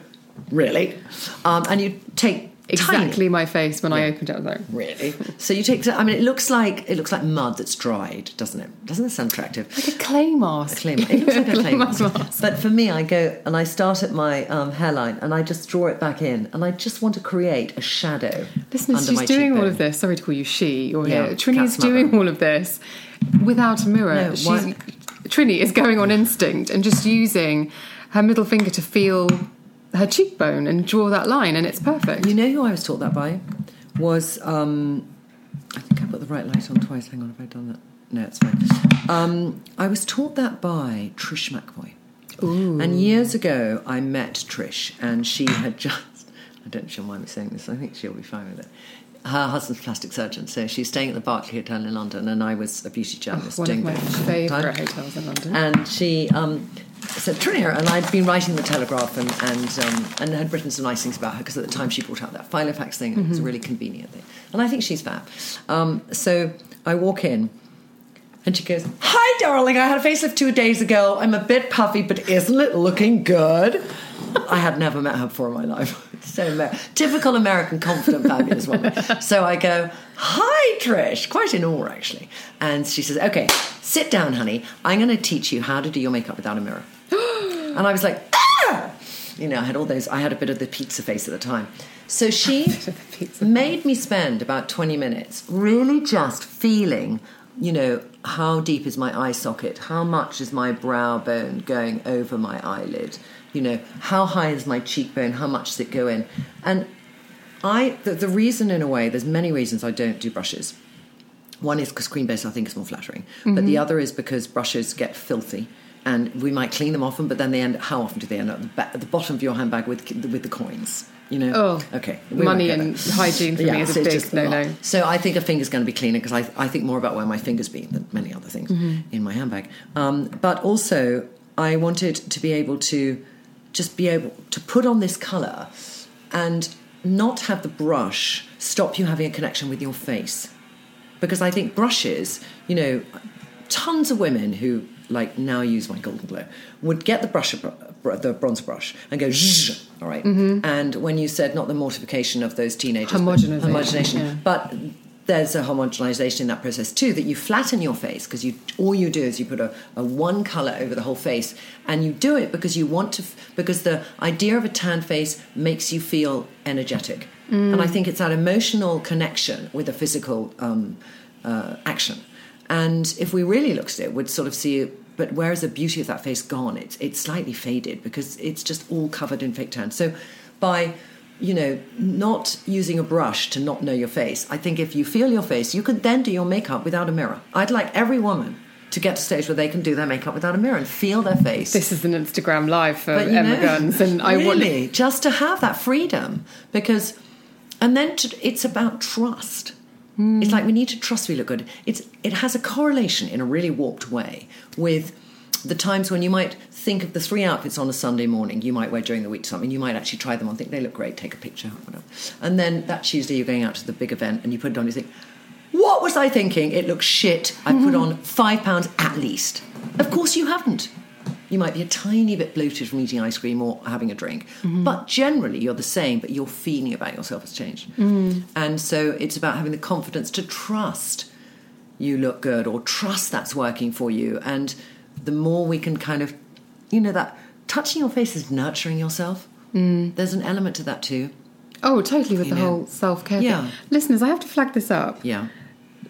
Speaker 2: really? Um, and you take
Speaker 1: Exactly
Speaker 2: tiny-
Speaker 1: my face when I opened it. I was like,
Speaker 2: Really? So you take. I mean, it looks like it looks like mud that's dried, doesn't it? Doesn't it sound attractive?
Speaker 1: like a clay mask.
Speaker 2: clay mask. It looks like a clay
Speaker 1: mask.
Speaker 2: mask. But for me, I go and I start at my um, hairline and I just draw it back in, and I just want to create a shadow.
Speaker 1: Listeners,
Speaker 2: under
Speaker 1: she's doing all of this. Sorry to call you she. You're
Speaker 2: Yeah,
Speaker 1: here. Trinny is doing all of this without a mirror.
Speaker 2: No,
Speaker 1: she's, Trinny is going on instinct and just using her middle finger to feel her cheekbone and draw that line, and it's perfect.
Speaker 2: You know who I was taught that by? Was um, I think I put the right light on twice. Hang on, have I done that? No, it's fine. Um, I was taught that by Trish McEvoy. And years ago, I met Trish, and she had just. I don't know she'll mind me saying this. I think she'll be fine with it. Her husband's a plastic surgeon, so she's staying at the Berkeley Hotel in London, and I was a beauty journalist.
Speaker 1: One
Speaker 2: doing
Speaker 1: of my
Speaker 2: photos at the
Speaker 1: favourite hotels in London.
Speaker 2: And she um, said, Trinny, and I'd been writing the Telegraph and and, um, and had written some nice things about her because at the time she brought out that Filofax thing and it was a really convenient thing. And I think she's fab. Um, so I walk in and she goes, Hi, darling, I had a facelift two days ago. I'm a bit puffy, but isn't it looking good? I had never met her before in my life. So Amer- typical American, confident, fabulous woman. So I go, "Hi, Trish," quite in awe actually. And she says, "Okay, sit down, honey. I'm going to teach you how to do your makeup without a mirror." and I was like, "Ah!" You know, I had all those. I had a bit of the pizza face at the time. So she made me spend about 20 minutes really just feeling, you know, how deep is my eye socket? How much is my brow bone going over my eyelid? You know, how high is my cheekbone? How much does it go in? And I, the, the reason in a way, there's many reasons I don't do brushes. One is because cream based I think is more flattering, but
Speaker 1: Mm-hmm.
Speaker 2: the other is because brushes get filthy, and we might clean them often, but then they end. How often do they end up at the, at the bottom of your handbag with with the coins? You know.
Speaker 1: Oh,
Speaker 2: okay.
Speaker 1: money and hygiene for me is
Speaker 2: so it's
Speaker 1: big
Speaker 2: a lot.
Speaker 1: no-no.
Speaker 2: So I think a finger's going to be cleaner because I, I think more about where my finger's been than many other things
Speaker 1: Mm-hmm.
Speaker 2: in my handbag. Um, but also, I wanted to be able to just be able to put on this colour and not have the brush stop you having a connection with your face. Because I think brushes, you know, tons of women who like now use my golden glow would get the brush the bronzer brush and go zzzz, all right? Mm-hmm. and when you said not the mortification of those teenagers but
Speaker 1: Homogenization,
Speaker 2: homogenization
Speaker 1: yeah.
Speaker 2: but there's a homogenization in that process too that you flatten your face because you all you do is you put a, a one color over the whole face and you do it because you want to because the idea of a tan face makes you feel energetic. And i think it's that emotional connection with a physical um, uh, action. And if we really looked at it we'd sort of see but where is the beauty of that face gone? It's it's slightly faded because it's just all covered in fake tan. So by you know, not using a brush to not know your face. I think if you feel your face, you could then do your makeup without a mirror. I'd like every woman to get to a stage where they can do their makeup without a mirror and feel their face.
Speaker 1: This is an Instagram live for Emma
Speaker 2: know,
Speaker 1: Guns, and I want
Speaker 2: really just to have that freedom because, and then to, it's about trust. Hmm. It's like we need to trust we look good. It's it has a correlation in a really warped way with the times when you might think of the three outfits on a Sunday morning you might wear during the week to something, you might actually try them on, think they look great, take a picture, whatever. And then that Tuesday you're going out to the big event and you put it on, you think, what was I thinking? It looks shit. I put mm-hmm. on five pounds at least. Of course you haven't. You might be a tiny bit bloated from eating ice cream or having a drink, mm-hmm. but generally you're the same, but your feeling about yourself has changed. Mm-hmm. And so it's about having the confidence to trust you look good or trust that's working for you. And the more we can kind of, you know, that touching your face is nurturing yourself. There's an element to that too.
Speaker 1: Oh, totally with
Speaker 2: You
Speaker 1: the
Speaker 2: know.
Speaker 1: whole self care
Speaker 2: Yeah.
Speaker 1: thing. Listeners, I have to flag this up.
Speaker 2: Yeah.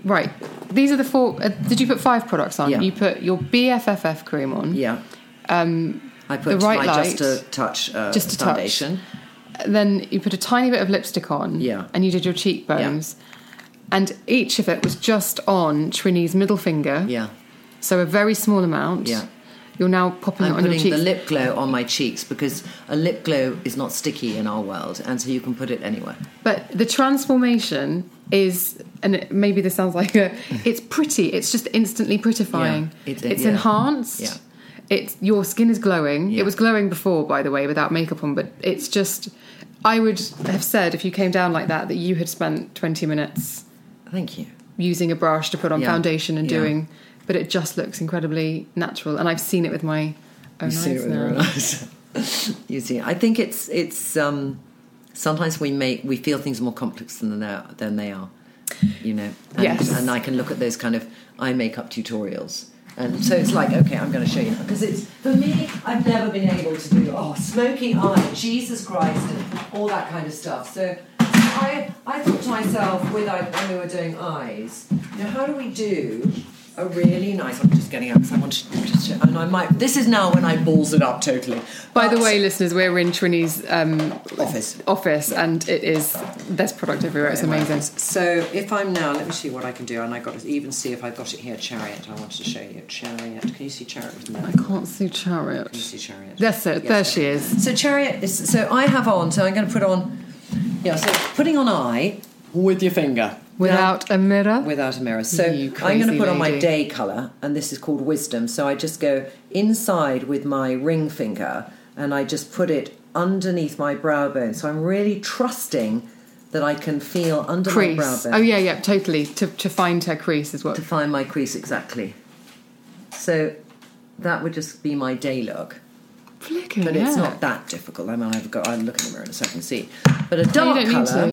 Speaker 1: Right. These are the four. Uh, did you put five products on?
Speaker 2: Yeah.
Speaker 1: You put your BFF cream on.
Speaker 2: Yeah.
Speaker 1: Um,
Speaker 2: I put
Speaker 1: the right
Speaker 2: my
Speaker 1: light,
Speaker 2: just a touch uh,
Speaker 1: Just a touch. Then you put a tiny bit of lipstick on.
Speaker 2: Yeah.
Speaker 1: And you did your cheekbones. Yeah. And each of it was just on Trinny's middle finger.
Speaker 2: Yeah.
Speaker 1: So a very small amount.
Speaker 2: Yeah.
Speaker 1: You're now popping
Speaker 2: I'm
Speaker 1: it on your
Speaker 2: putting
Speaker 1: cheeks.
Speaker 2: the lip glow on my cheeks because a lip glow is not sticky in our world, and so you can put it anywhere.
Speaker 1: But the transformation is, and maybe this sounds like a, it's pretty. It's just instantly prettifying.
Speaker 2: Yeah, it-
Speaker 1: it's
Speaker 2: yeah.
Speaker 1: enhanced.
Speaker 2: Yeah.
Speaker 1: It's your skin is glowing.
Speaker 2: Yeah.
Speaker 1: It was glowing before, by the way, without makeup on. But it's just, I would have said if you came down like that that you had spent twenty minutes
Speaker 2: Thank you.
Speaker 1: using a brush to put on foundation and doing, but it just looks incredibly natural. And I've seen it with my own
Speaker 2: You see
Speaker 1: eyes
Speaker 2: it with your
Speaker 1: now.
Speaker 2: own eyes. you see, I think it's it's um, sometimes we make we feel things more complex than they are, than they are. You know, and,
Speaker 1: Yes.
Speaker 2: and I can look at those kind of eye makeup tutorials. And so it's like, okay, I'm going to show you because it's for me. I've never been able to do oh, smoky eye, Jesus Christ, and all that kind of stuff. So I, I thought to myself, with I, when we were doing eyes, you know, how do we do a really nice? I'm just getting up because I want to, to, and I might. This is now when I balls it up totally.
Speaker 1: By the way, listeners, we're in Trinny's um,
Speaker 2: Office.
Speaker 1: office, and it is there's product everywhere. It's amazing.
Speaker 2: So if I'm now, let me see what I can do, and I got to even see if I've got it here. Chariot. I wanted to show you chariot. Can you see chariot? with
Speaker 1: I can't see chariot.
Speaker 2: Can you see chariot?
Speaker 1: That's it.
Speaker 2: Yes,
Speaker 1: there she is.
Speaker 2: So chariot is. So I have on. So I'm going to put on. Yeah. So putting on eye with your finger
Speaker 1: Without a mirror.
Speaker 2: without a mirror. So I'm going to put on my day color, and this is called wisdom. So I just go inside with my ring finger, and I just put it underneath my brow bone. So I'm really trusting that I can feel under my brow bone
Speaker 1: Oh yeah, yeah, totally. To to find her crease is what.
Speaker 2: to find my crease exactly. So that would just be my day look.
Speaker 1: Flicker,
Speaker 2: But
Speaker 1: yeah.
Speaker 2: it's not that difficult. I mean, I've got. I'll look in the mirror in a second and see. But a dark
Speaker 1: to.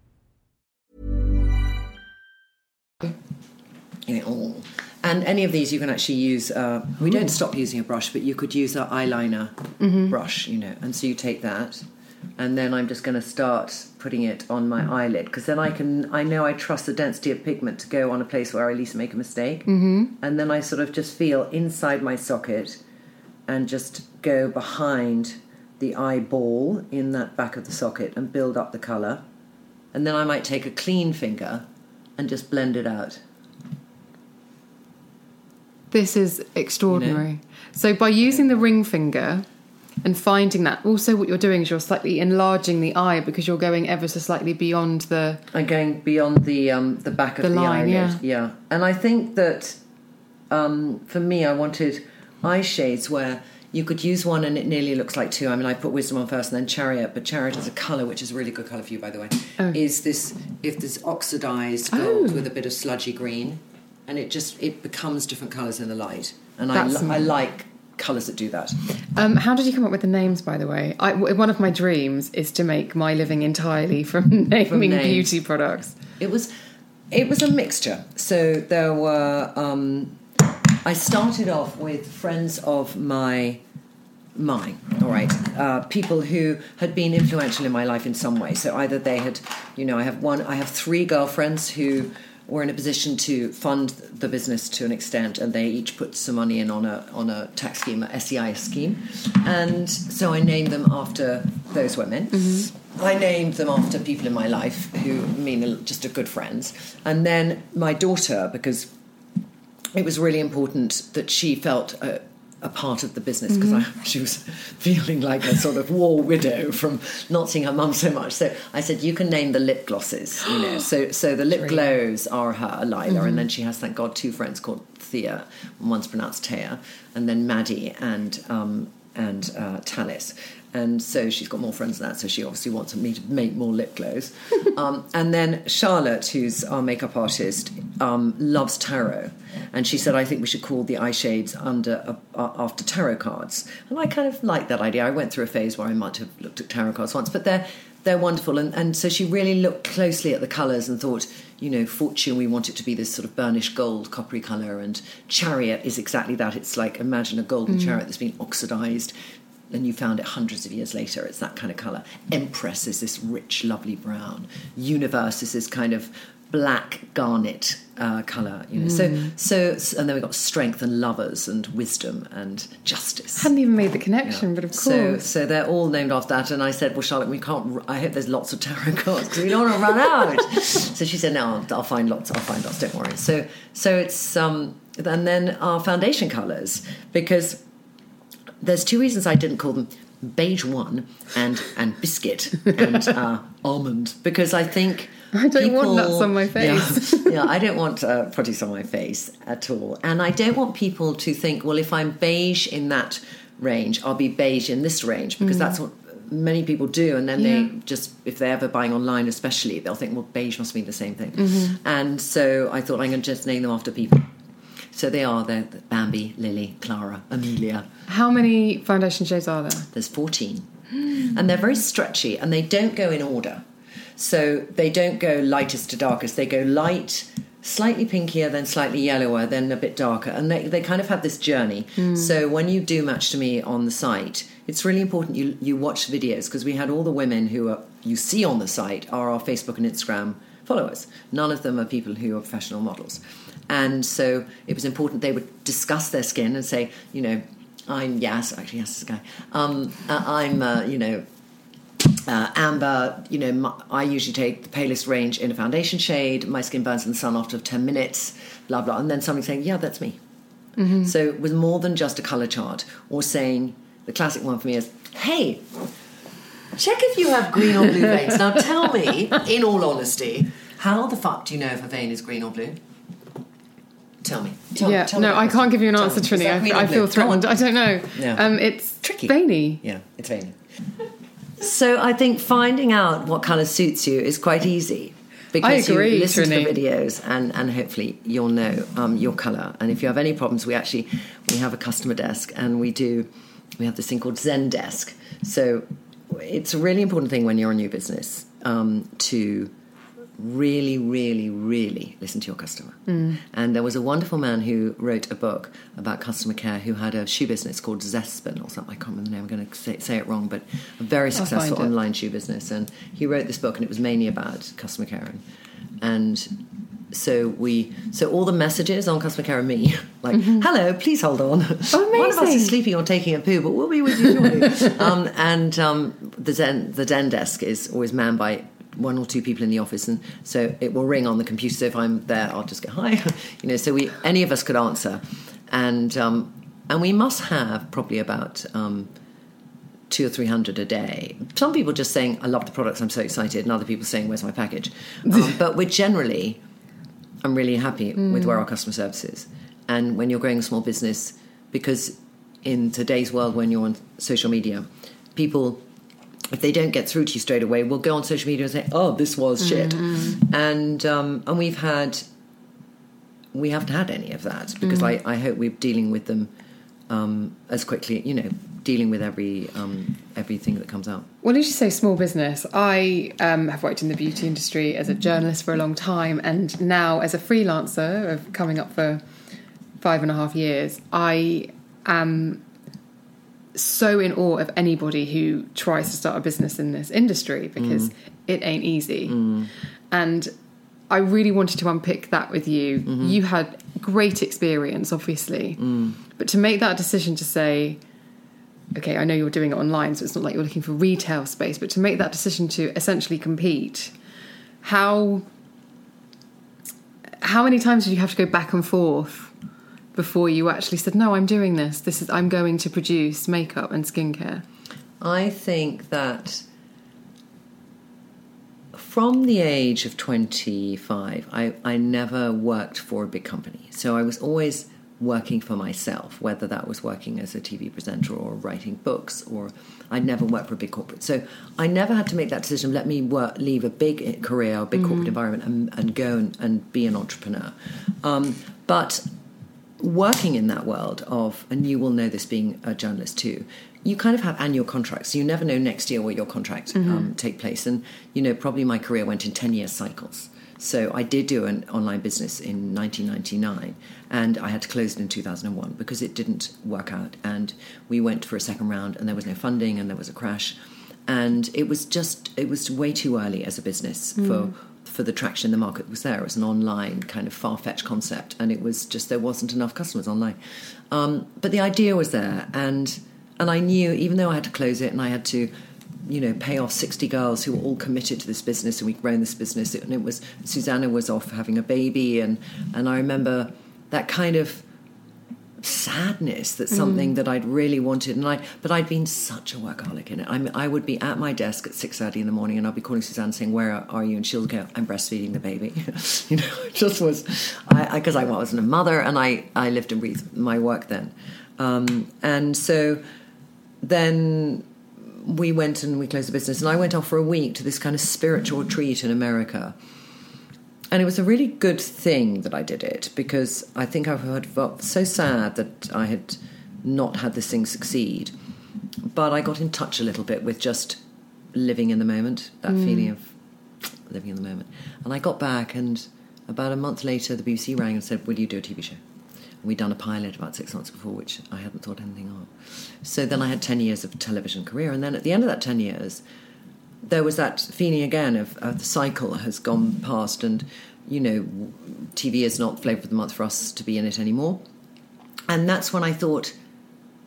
Speaker 2: You know, oh. And any of these you can actually use. Uh, we don't stop using a brush, but you could use an eyeliner brush, you know. And so you take that, and then I'm just going to start putting it on my eyelid because then I can. I know I trust the density of pigment to go on a place where I at least make a mistake. Mm-hmm. And then I sort of just feel inside my socket, and just go behind the eyeball in that back of the socket and build up the color. And then I might take a clean finger and just blend it out.
Speaker 1: This is extraordinary. So by using the ring finger and finding that, also what you're doing is you're slightly enlarging the eye because you're going ever so slightly beyond the.
Speaker 2: and going beyond the um, the back of
Speaker 1: The
Speaker 2: the,
Speaker 1: line,
Speaker 2: eyelid.
Speaker 1: yeah.
Speaker 2: and I think that um, for me, I wanted eye shades where you could use one and it nearly looks like two. I mean, I put Wisdom on first and then Chariot, but Chariot is a colour which is a really good colour for you, by the way.
Speaker 1: Oh.
Speaker 2: Is this if this oxidized gold with a bit of sludgy green, and it just it becomes different colours in the light. And I, li- I like colours that do that.
Speaker 1: Um, how did you come up with the names, by the way? I, one of my dreams is to make my living entirely from naming
Speaker 2: names.
Speaker 1: beauty products.
Speaker 2: It was it was a mixture. So there were um, I started off with friends of my mine, all right, uh, people who had been influential in my life in some way. So either they had, you know, I have one, I have three girlfriends who were in a position to fund the business to an extent, and they each put some money in on a on a tax scheme, a SEIS scheme, and so I named them after those women. I named them after people in my life who mean just a good friends, and then my daughter because it was really important that she felt a, a part of the business because she was feeling like a sort of war widow from not seeing her mum so much. So I said, "You can name the lip glosses." You know, so so the lip glows are her Lila, and then she has, thank God, two friends called Thea, one's pronounced Taya, and then Maddie and um, and uh, Talis. And so she's got more friends than that, so she obviously wants me to make more lip glows. um, and then Charlotte, who's our makeup artist, um, loves tarot. And she said, I think we should call the eye shades under uh, after tarot cards. And I kind of like that idea. I went through a phase where I might have looked at tarot cards once, but they're they're wonderful. And, and so she really looked closely at the colours and thought, you know, fortune, we want it to be this sort of burnished gold, coppery colour. And chariot is exactly that. It's like, imagine a golden chariot that's been oxidised and you found it hundreds of years later. It's that kind of colour. Empress is this rich, lovely brown. Universe is this kind of black garnet uh, colour. You know, so so and then we got strength and lovers and wisdom and justice.
Speaker 1: Hadn't even made the connection, but of course.
Speaker 2: So, so they're all named after that. And I said, well, Charlotte, we can't. I hope there's lots of tarot cards because we don't want to run out. so she said, no, I'll, I'll find lots. I'll find lots. Don't worry. So, so it's um, and then our foundation colours because there's two reasons I didn't call them beige one and and biscuit and uh, almond. because I think.
Speaker 1: I don't want nuts on my face.
Speaker 2: Yeah, yeah, I don't want uh, produce on my face at all, and I don't want people to think, well, if I'm beige in that range, I'll be beige in this range because that's what many people do, and then they just, if they're ever buying online, especially, they'll think, well, beige must mean the same thing, and so I thought I'm going to just name them after people. So they are they're Bambi, Lily, Clara, Amelia.
Speaker 1: How many foundation shades are there?
Speaker 2: There's 14. And they're very stretchy and they don't go in order. So they don't go lightest to darkest. They go light, slightly pinkier, then slightly yellower, then a bit darker. And they, they kind of have this journey. Hmm. So when you do Match2Me on the site, it's really important you, you watch videos because we had all the women who are, you see on the site are our Facebook and Instagram followers. None of them are people who are professional models. And so it was important they would discuss their skin and say, you know, I'm yes, actually Yas is a guy. Um, uh, I'm, uh, you know, uh, amber. You know, my, I usually take the palest range in a foundation shade. My skin burns in the sun after ten minutes. Blah blah. And then somebody saying, "Yeah, that's me." So it was more than just a color chart, or saying the classic one for me is, "Hey, check if you have green or blue veins." Now tell me, in all honesty, how the fuck do you know if a vein is green or blue? Tell me. Tell
Speaker 1: yeah,
Speaker 2: tell
Speaker 1: no,
Speaker 2: that
Speaker 1: I can't give you an
Speaker 2: Tell
Speaker 1: answer, Trinny.
Speaker 2: that
Speaker 1: I, I feel threatened. I don't know.
Speaker 2: Yeah.
Speaker 1: Um, it's
Speaker 2: Tricky.
Speaker 1: veiny.
Speaker 2: Yeah, it's veiny. So I think finding out what colour suits you is quite easy. Because
Speaker 1: agree,
Speaker 2: you listen
Speaker 1: Trinny.
Speaker 2: to the videos and, and hopefully you'll know um, your colour. And if you have any problems, we actually we have a customer desk and we do we have this thing called Zendesk. So it's a really important thing when you're a new business um, to really, really, really listen to your customer. And there was a wonderful man who wrote a book about customer care who had a shoe business called Zespin or something. I can't remember the name. I'm going to say, say it wrong, but a very successful online shoe business. And he wrote this book, and it was mainly about customer care. And, and so we, so all the messages on customer care are me, like, "Hello, please hold on.
Speaker 1: Oh,
Speaker 2: One of us is sleeping or taking a poo, but we'll be with you shortly." um, and um, the Zen, the Den desk is always manned by one or two people in the office, and so it will ring on the computer. So if I'm there, I'll just go hi, you know. So we, any of us could answer, and um, and we must have probably about. Um, two or three hundred a day. Some people just saying, "I love the products, I'm so excited," and other people saying, "Where's my package?" Um, but we're generally, I'm really happy with where our customer service is. And when you're growing a small business, because in today's world, when you're on social media, people, if they don't get through to you straight away, will go on social media and say, "Oh, this was shit," and um, and we've had we haven't had any of that because I, I hope we're dealing with them um, as quickly, you know, dealing with every um, everything that comes out.
Speaker 1: Well, as you say, small business. I um, have worked in the beauty industry as a journalist for a long time, and now as a freelancer, of coming up for five and a half years, I am so in awe of anybody who tries to start a business in this industry because mm. it ain't easy. Mm. And I really wanted to unpick that with you. Mm-hmm. You had great experience, obviously, mm. but to make that decision to say, okay, I know you're doing it online, so it's not like you're looking for retail space, but to make that decision to essentially compete, how how many times did you have to go back and forth before you actually said, no, I'm doing this. This is I'm going to produce makeup and skincare.
Speaker 2: I think that from the age of 25, I, I never worked for a big company. So I was always working for myself, whether that was working as a TV presenter or writing books, or I'd never worked for a big corporate. So I never had to make that decision let me work, leave a big career, a big corporate environment, and, and go and, and be an entrepreneur. Um, but working in that world of, and you will know this being a journalist too, you kind of have annual contracts. You never know next year will your contract um, take place. And, you know, probably my career went in 10 year cycles. So I did do an online business in 1999 and I had to close it in 2001 because it didn't work out. And we went for a second round and there was no funding and there was a crash. And it was just, it was way too early as a business for for the traction the market was there. It was an online kind of far fetched concept, and it was just there wasn't enough customers online. Um, but the idea was there, and and I knew even though I had to close it and I had to, you know, pay off sixty girls who were all committed to this business, and we'd grown this business, and it was Susannah was off having a baby, and and I remember that kind of sadness that something that I'd really wanted. And I but I'd been such a workaholic in it. I'm, I would be at my desk at 6.30 in the morning and I'd be calling Suzanne saying where are you? And she'll go I'm breastfeeding the baby. You know it just was I because I, I, wasn't a mother and I, I lived and breathed my work then. Um, and so then we went and we closed the business and I went off for a week to this kind of spiritual retreat in America and it was a really good thing that I did it because I think I had felt so sad that I had not had this thing succeed. But I got in touch a little bit with just living in the moment, that mm. feeling of living in the moment. And I got back, and about a month later, the BBC rang and said, Will you do a TV show? And we'd done a pilot about six months before, which I hadn't thought anything of. So then I had 10 years of television career. And then at the end of that 10 years, there was that feeling again of, of the cycle has gone past and you know tv is not flavor of the month for us to be in it anymore. And that's when i thought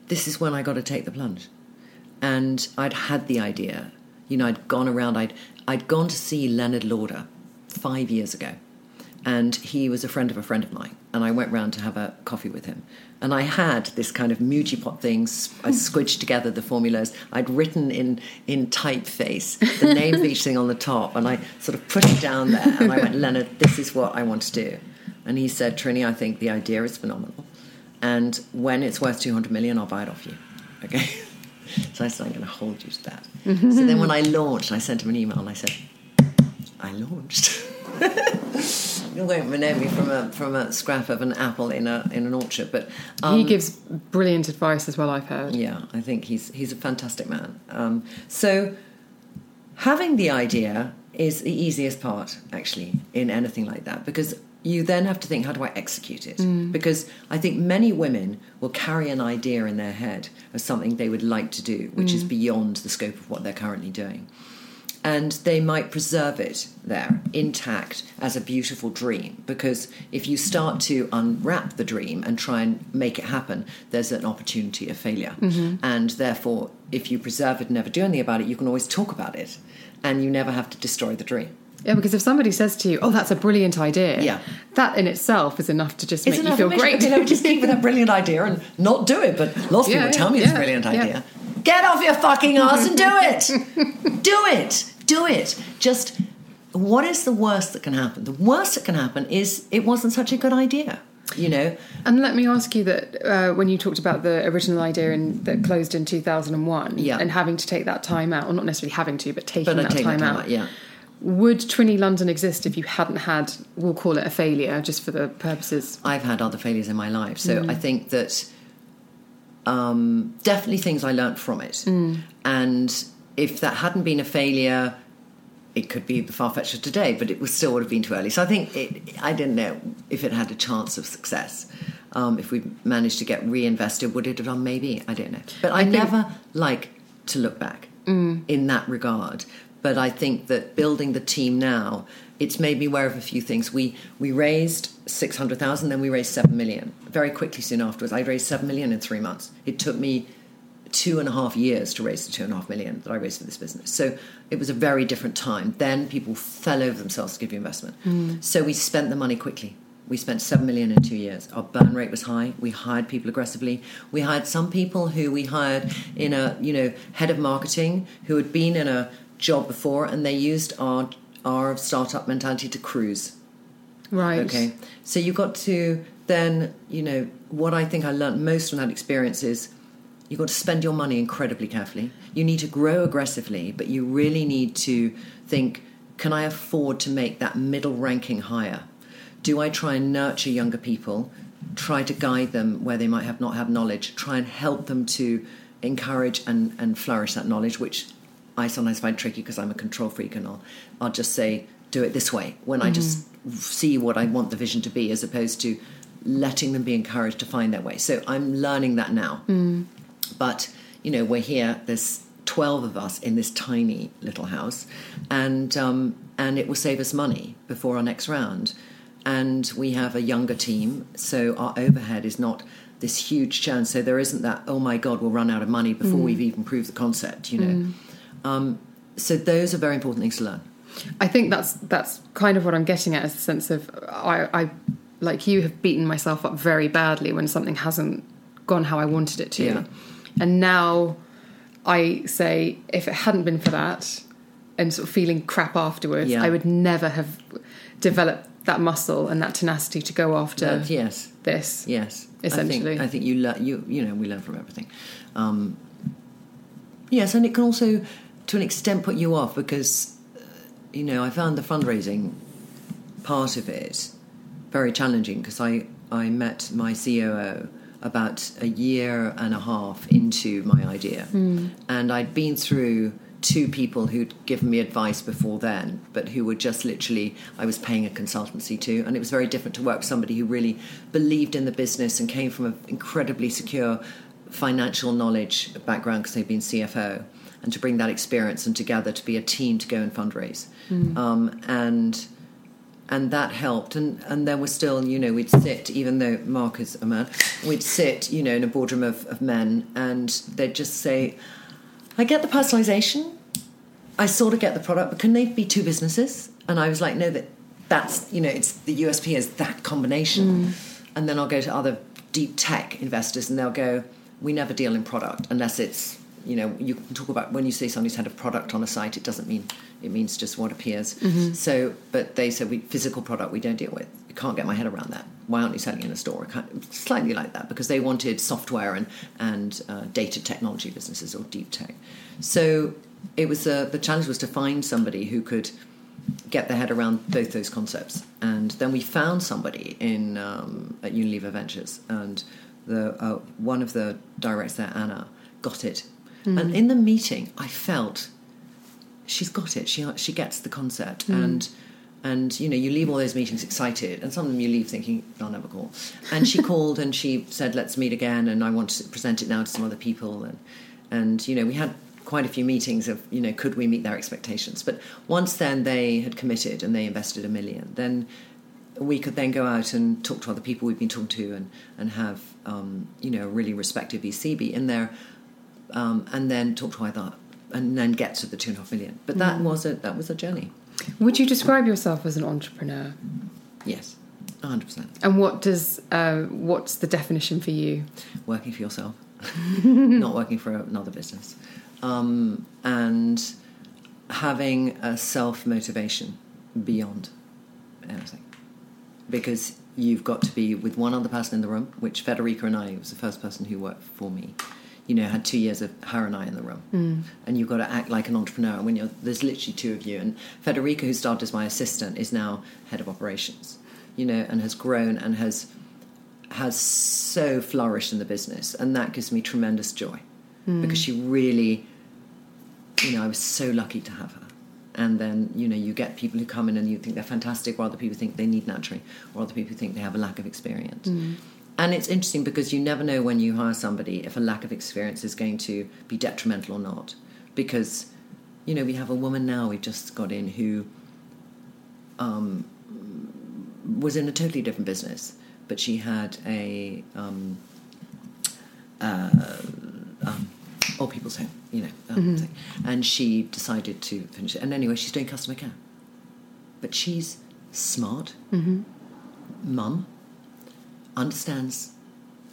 Speaker 2: this is when i got to take the plunge. And i'd had the idea. You know i'd gone around i'd i'd gone to see leonard lauder five years ago. And he was a friend of a friend of mine. And i went round to have a coffee with him and I had this kind of Muji pot things. I hmm. squidged together the formulas. I'd written in in typeface the name of each thing on the top, and I sort of put it down there. And I went, Leonard, this is what I want to do. And he said, Trinny, I think the idea is phenomenal, and when it's worth two hundred million, I'll buy it off you. Okay. So I said, I'm going to hold you to that. So then mm-hmm. when I launched, I sent him an email and I said, I launched. you won't know me from a from a scrap of an apple in a in an orchard, but um,
Speaker 1: he gives brilliant advice as well. I've heard.
Speaker 2: yeah, I think he's he's a fantastic man. Um, so having the idea is the easiest part actually in anything like that because you then have to think how do I execute it because I think many women will carry an idea in their head of something they would like to do which is beyond the scope of what they're currently doing and they might preserve it there intact as a beautiful dream because if you start to unwrap the dream and try and make it happen there's an opportunity of failure mm-hmm. and therefore if you preserve it and never do anything about it you can always talk about it and you never have to destroy the dream
Speaker 1: Yeah, because if somebody says to you, "Oh, that's a brilliant idea,"
Speaker 2: Yeah.
Speaker 1: that in itself is enough to just
Speaker 2: It's
Speaker 1: make you feel great.
Speaker 2: You know, just keep with that brilliant idea and not do it. But lots of
Speaker 1: Yeah,
Speaker 2: people tell me
Speaker 1: yeah,
Speaker 2: it's a brilliant
Speaker 1: yeah.
Speaker 2: idea. Get off your fucking ass and do it. do it. Do it. Just what is the worst that can happen? The worst that can happen is it wasn't such a good idea. You know,
Speaker 1: And let me ask you that uh, when you talked about the original idea in, that closed in 2001
Speaker 2: Yeah.
Speaker 1: and having to take that time out, or not necessarily having to, but taking
Speaker 2: but
Speaker 1: that
Speaker 2: take
Speaker 1: time
Speaker 2: that time
Speaker 1: out,
Speaker 2: out. Yeah.
Speaker 1: would Trinny London exist if you hadn't had, we'll call it a failure, just for the purposes?
Speaker 2: I've had other failures in my life, so I think that um, definitely things I learnt from it. And if that hadn't been a failure, it could be the far fetched of today, but it was still would have been too early. So I think it, I didn't know if it had a chance of success. Um, if we managed to get reinvested, would it have done? Maybe I don't know. But I,
Speaker 1: think-
Speaker 2: never like to look back in that regard. But I think that building the team now, it's made me aware of a few things. We we raised six hundred thousand, then we raised seven million. Very quickly soon afterwards, I raised seven million in three months. It took me two and a half years to raise the two and a half million that I raised for this business. So it was a very different time. Then people fell over themselves to give you investment. Hmm. So we spent the money quickly. We spent seven million in two years. Our burn rate was high. We hired people aggressively. We hired some people who we hired in a you know head of marketing who had been in a job before, and they used our our startup mentality to cruise.
Speaker 1: Right.
Speaker 2: Okay. So you got to then, you know, what I think I learned most from that experience is you've got to spend your money incredibly carefully. You need to grow aggressively, but you really need to think can I afford to make that middle ranking higher? Do I try and nurture younger people, try to guide them where they might have not have knowledge, try and help them to encourage and, and flourish that knowledge, which I sometimes find tricky because I'm a control freak and I'll, I'll just say, do it this way when I just mm-hmm. see what I want the vision to be as opposed to letting them be encouraged to find their way. So I'm learning that now. Mm. But, you know, we're here, there's 12 of us in this tiny little house, and, um, and it will save us money before our next round. And we have a younger team, so our overhead is not this huge churn. So there isn't that, oh my God, we'll run out of money before we've even proved the concept, you know. Um, so those are very important things to learn.
Speaker 1: I think that's that's kind of what I'm getting at is the sense of I, I like you have beaten myself up very badly when something hasn't gone how I wanted it to.
Speaker 2: Yeah.
Speaker 1: And now I say if it hadn't been for that and sort of feeling crap afterwards,
Speaker 2: Yeah.
Speaker 1: I would never have developed that muscle and that tenacity to go after
Speaker 2: Uh, yes.
Speaker 1: this.
Speaker 2: Yes,
Speaker 1: Essentially.
Speaker 2: I think, I think you learn. You you know we learn from everything. Um, yes, and it can also, to an extent, put you off because uh, you know I found the fundraising part of it very challenging because I I met my COO about a year and a half into my idea, and I'd been through two people who'd given me advice before then, but who were just literally I was paying a consultancy to, and it was very different to work with somebody who really believed in the business and came from an incredibly secure financial knowledge background because they'd been CFO, and to bring that experience and together to be a team to go and fundraise, um, and and that helped. And and there was still, you know, we'd sit, even though Mark is a man, we'd sit, you know, in a boardroom of, of men, and they'd just say, "I get the personalization, I sort of get the product, but can they be two businesses?" And I was like, "No, that that's you know, it's the USP is that combination." Mm. And then I'll go to other deep tech investors, and they'll go, "We never deal in product unless it's." You know, you can talk about when you say somebody's had a product on a site, it doesn't mean it means just what appears. So, but they said we physical product we don't deal with. I can't get my head around that. Why aren't you selling in a store? Slightly like that because they wanted software and and uh, data technology businesses or deep tech. So it was uh, the challenge was to find somebody who could get their head around both those concepts. And then we found somebody in um, at Unilever Ventures, and the uh, one of the directors there, Anna, got it. And in the meeting, I felt she's got it. She she gets the concept, and and you know you leave all those meetings excited, and some of them you leave thinking i'll never call. And she called and she said, "Let's meet again," and I want to present it now to some other people, and and you know we had quite a few meetings of you know could we meet their expectations, but once then they had committed and they invested a million, then we could then go out and talk to other people we've been talking to and and have um, you know a really respected VC be in there um, and then talk to either and then get to the two and a half million. But that was a that was a journey.
Speaker 1: Would you describe yourself as an entrepreneur?
Speaker 2: Yes, hundred percent.
Speaker 1: And what does uh, what's the definition for you?
Speaker 2: Working for yourself, not working for another business, um, and having a self motivation beyond anything, because you've got to be with one other person in the room. Which Federica and I was the first person who worked for me. You know, had two years of her and I in the room,
Speaker 1: Mm.
Speaker 2: and you've got to act like an entrepreneur. When you're there's literally two of you, and Federica, who started as my assistant, is now head of operations, you know, and has grown and has has so flourished in the business, and that gives me tremendous joy
Speaker 1: Mm.
Speaker 2: because she really, you know, I was so lucky to have her. And then you know you get people who come in and you think they're fantastic, or other people think they need nurturing, or other people think they have a lack of experience. And it's interesting because you never know when you hire somebody if a lack of experience is going to be detrimental or not. Because, you know, we have a woman now we just got in who um, was in a totally different business, but she had a um, uh, um, old people's home, you know, um, thing. and she decided to finish it. And anyway, she's doing customer care, but she's smart, mum, understands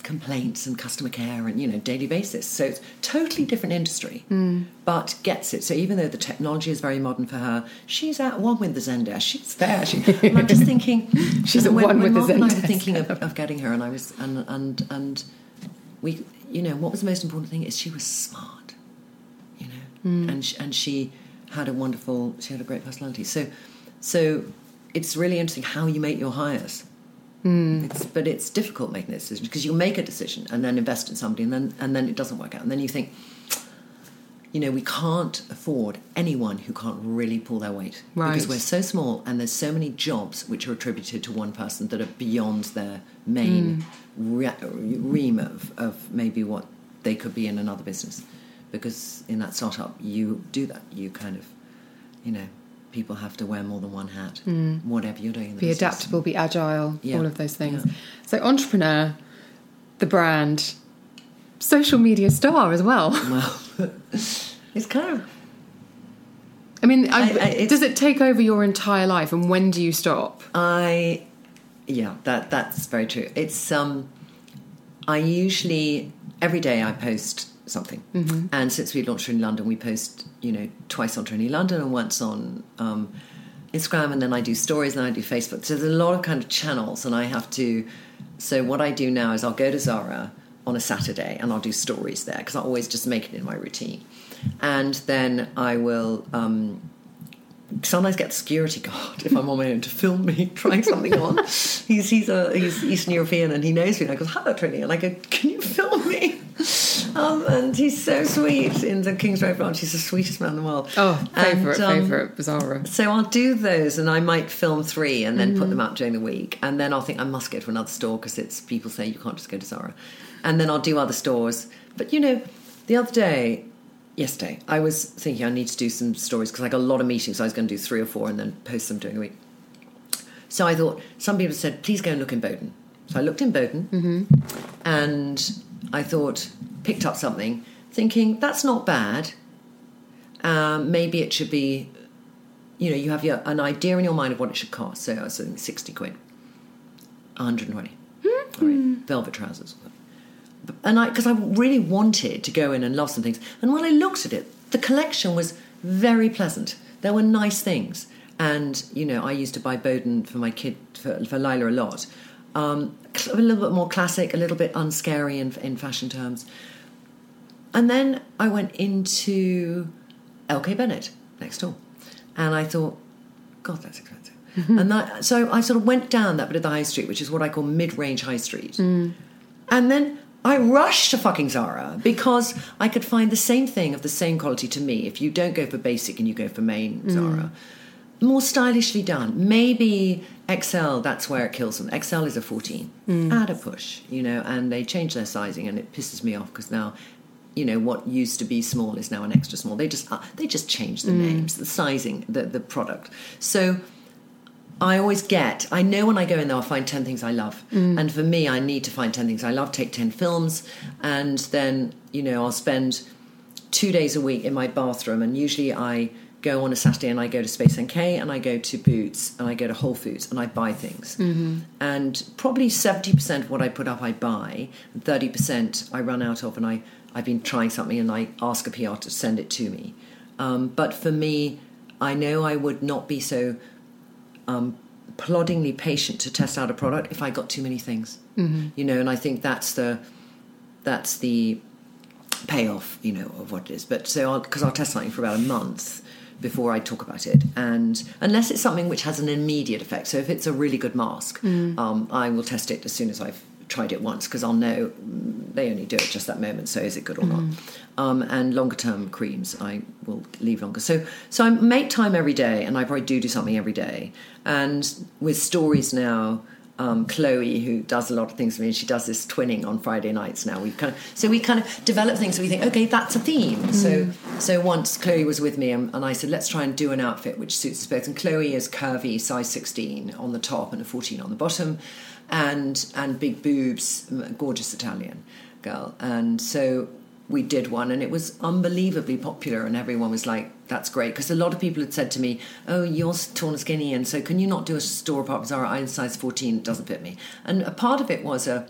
Speaker 2: complaints and customer care and you know daily basis. So it's totally different industry hmm. but gets it. So even though the technology is very modern for her she's at one with the zendesk. She's there. She, and i'm just thinking
Speaker 1: She's at
Speaker 2: when,
Speaker 1: one
Speaker 2: when
Speaker 1: with the
Speaker 2: Mark and I were
Speaker 1: Zendesk.
Speaker 2: thinking of, of getting her and i was and and and we you know what was the most important thing is she was smart you know hmm. and she, and she had a wonderful she had a great personality. So so it's really interesting how you make your hires Hmm. it's, but it's difficult making a decision because you make a decision and then invest in somebody and then and then it doesn't work out. And then you think you know we can't afford anyone who can't really pull their weight. Because we're so small and there's so many jobs which are attributed to one person that are beyond their main hmm. re- ream of, of maybe what they could be in another business. Because in that startup you do that. You kind of you know people have to wear more than one hat whatever you're doing in the
Speaker 1: Be
Speaker 2: business.
Speaker 1: adaptable, be agile,
Speaker 2: Yeah.
Speaker 1: all of those things.
Speaker 2: Yeah.
Speaker 1: So, entrepreneur, the brand, social media star as well.
Speaker 2: Well, it's kind of
Speaker 1: I mean, I-
Speaker 2: I-
Speaker 1: does it take over your entire life, and when do you stop?
Speaker 2: I, yeah, that that's very true. It's um, I usually every day I post something, and since we launched in London, we post you know twice on Trinny London and once on um, Instagram, and then I do stories and I do Facebook. So there's a lot of kind of channels, and I have to. So what I do now is I'll go to Zara on a Saturday and I'll do stories there because I always just make it in my routine, and then I will. Um, sometimes get the security guard if I'm on my own to film me trying something on. he's he's a he's Eastern European and he knows me. And I go, "Hello, Trinny," and I go, "Can you film me?" Um, and he's so sweet in the Kings Road branch. He's the sweetest man in the world.
Speaker 1: Oh, favourite,
Speaker 2: um,
Speaker 1: favourite, Bizarra.
Speaker 2: So I'll do those, and I might film three and then put them out during the week, and then I'll think I must go to another store because it's people say you can't just go to Zara, and then I'll do other stores. But you know, the other day, yesterday, I was thinking I need to do some stories because I got a lot of meetings. So I was going to do three or four and then post them during the week. So I thought some people said, please go and look in Boden. So I looked in Boden, and I thought picked up something, thinking that's not bad. Um, maybe it should be you know, you have your, an idea in your mind of what it should cost. So I was thinking 60 quid, 120. All right, velvet trousers. And I, because I really wanted to go in and love some things. And when I looked at it, the collection was very pleasant. There were nice things. And, you know, I used to buy Boden for my kid, for, for Lila a lot. Um, a little bit more classic, a little bit unscary in, in fashion terms. And then I went into LK Bennett next door. And I thought, God, that's expensive. and that, so I sort of went down that bit of the high street, which is what I call mid range high street. And then I rushed to fucking Zara because I could find the same thing of the same quality to me if you don't go for basic and you go for main mm. Zara. More stylishly done. Maybe XL, that's where it kills them. XL is a 14. Mm. Add a push, you know, and they change their sizing and it pisses me off because now you know what used to be small is now an extra small they just uh, they just change the mm. names the sizing the the product so I always get, I know when I go in there, I'll find 10 things I love. And for me, I need to find 10 things I love, take 10 films, and then, you know, I'll spend two days a week in my bathroom. And usually I go on a Saturday and I go to Space NK and I go to Boots and I go to Whole Foods and I buy things. And probably 70% of what I put up, I buy, and 30% I run out of and I, I've been trying something and I ask a PR to send it to me. Um, but for me, I know I would not be so um, ploddingly patient to test out a product if I got too many things. Mm-hmm. You know, and I think that's the that's the payoff, you know, of what it is. But so because I'll, I'll test something for about a month before I talk about it, and unless it's something which has an immediate effect. So if it's a really good mask, um, I will test it as soon as I've tried it once because I'll know mm, they only do it just that moment. So is it good or not? Um, and longer term creams, I will leave longer. So so I make time every day, and I probably do do something every day. And with stories now. Um, Chloe, who does a lot of things for me, and she does this twinning on Friday nights now. We kind of so we kind of develop things. So we think, okay, that's a theme. So so once Chloe was with me, and, and I said, let's try and do an outfit which suits us both. And Chloe is curvy, size sixteen on the top and a fourteen on the bottom, and and big boobs, gorgeous Italian girl. And so we did one and it was unbelievably popular and everyone was like that's great. Because a lot of people had said to me oh you're tall and skinny and so can you not do a store apart Zara I'm size 14 it doesn't fit me. And a part of it was a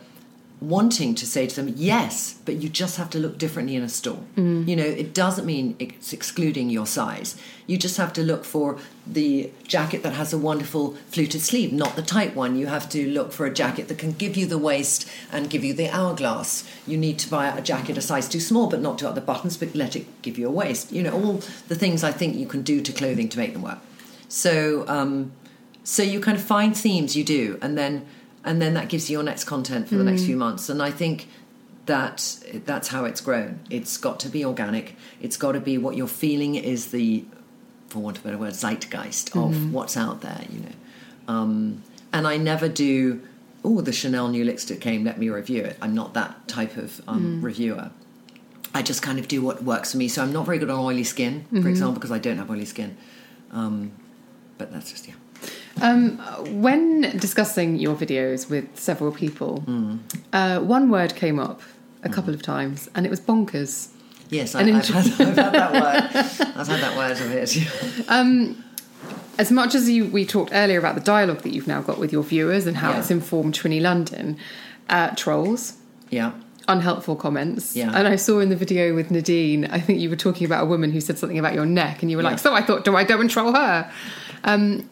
Speaker 2: wanting to say to them yes but you just have to look differently in a store. You know it doesn't mean it's excluding your size. You just have to look for the jacket that has a wonderful fluted sleeve not the tight one. You have to look for a jacket that can give you the waist and give you the hourglass. You need to buy a jacket a size too small but not to up the buttons but let it give you a waist. You know all the things i think you can do to clothing to make them work. So um, so you kind of find themes you do and then and then that gives you your next content for the next few months. And i think that that's how it's grown. It's got to be organic. It's got to be what you're feeling is the for want of a better word zeitgeist of what's out there you know. Um, and i never do oh the chanel new lipstick came let me review it. I'm not that type of um, reviewer. I just kind of do what works for me. So I'm not very good on oily skin, for example, because I don't have oily skin. Um, but that's just yeah.
Speaker 1: Um, when discussing your videos with several people, uh, one word came up a couple of times, and it was bonkers.
Speaker 2: Yes, I, I've, had, I've had that word. I've had that word of it.
Speaker 1: As much as you, we talked earlier about the dialogue that you've now got with your viewers and how
Speaker 2: Yeah.
Speaker 1: it's informed Trinny London, uh, trolls,
Speaker 2: Yeah.
Speaker 1: unhelpful comments.
Speaker 2: Yeah.
Speaker 1: And I saw in the video with Nadine, I think you were talking about a woman who said something about your neck, and you were like, "So I thought, do I go and troll her?" Um,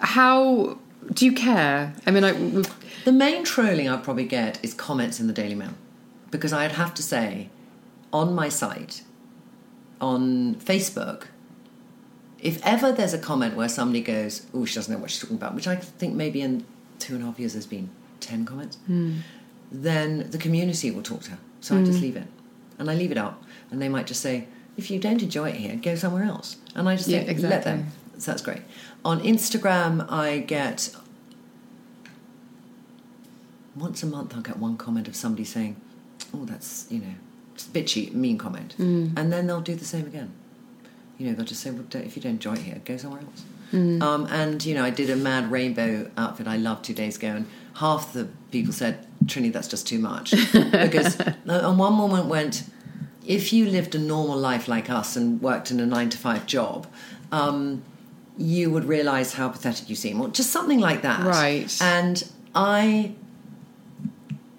Speaker 1: how do you care? I mean, I,
Speaker 2: The main trolling I probably get is comments in the Daily Mail. Because I'd have to say, on my site, on Facebook, if ever there's a comment where somebody goes, oh, she doesn't know what she's talking about, which I think maybe in two and a half years there's been 10 comments, hmm. then the community will talk to her. So I just hmm. leave it. And I leave it out. And they might just say, if you don't enjoy it here, go somewhere else. And I just
Speaker 1: Yeah,
Speaker 2: think, let them. So that's great. On Instagram, I get once a month I'll get one comment of somebody saying, "Oh, that's you know, bitchy, mean comment,"
Speaker 1: Mm.
Speaker 2: and then they'll do the same again. You know, they'll just say, "Well, if you don't enjoy it here, go somewhere else."
Speaker 1: Mm.
Speaker 2: Um, and you know, I did a mad rainbow outfit I loved two days ago, and half the people said, "Trinny, that's just too much," because uh, and one woman went, "If you lived a normal life like us and worked in a nine to five job." Um, you would realize how pathetic you seem, or just something like that.
Speaker 1: Right.
Speaker 2: And I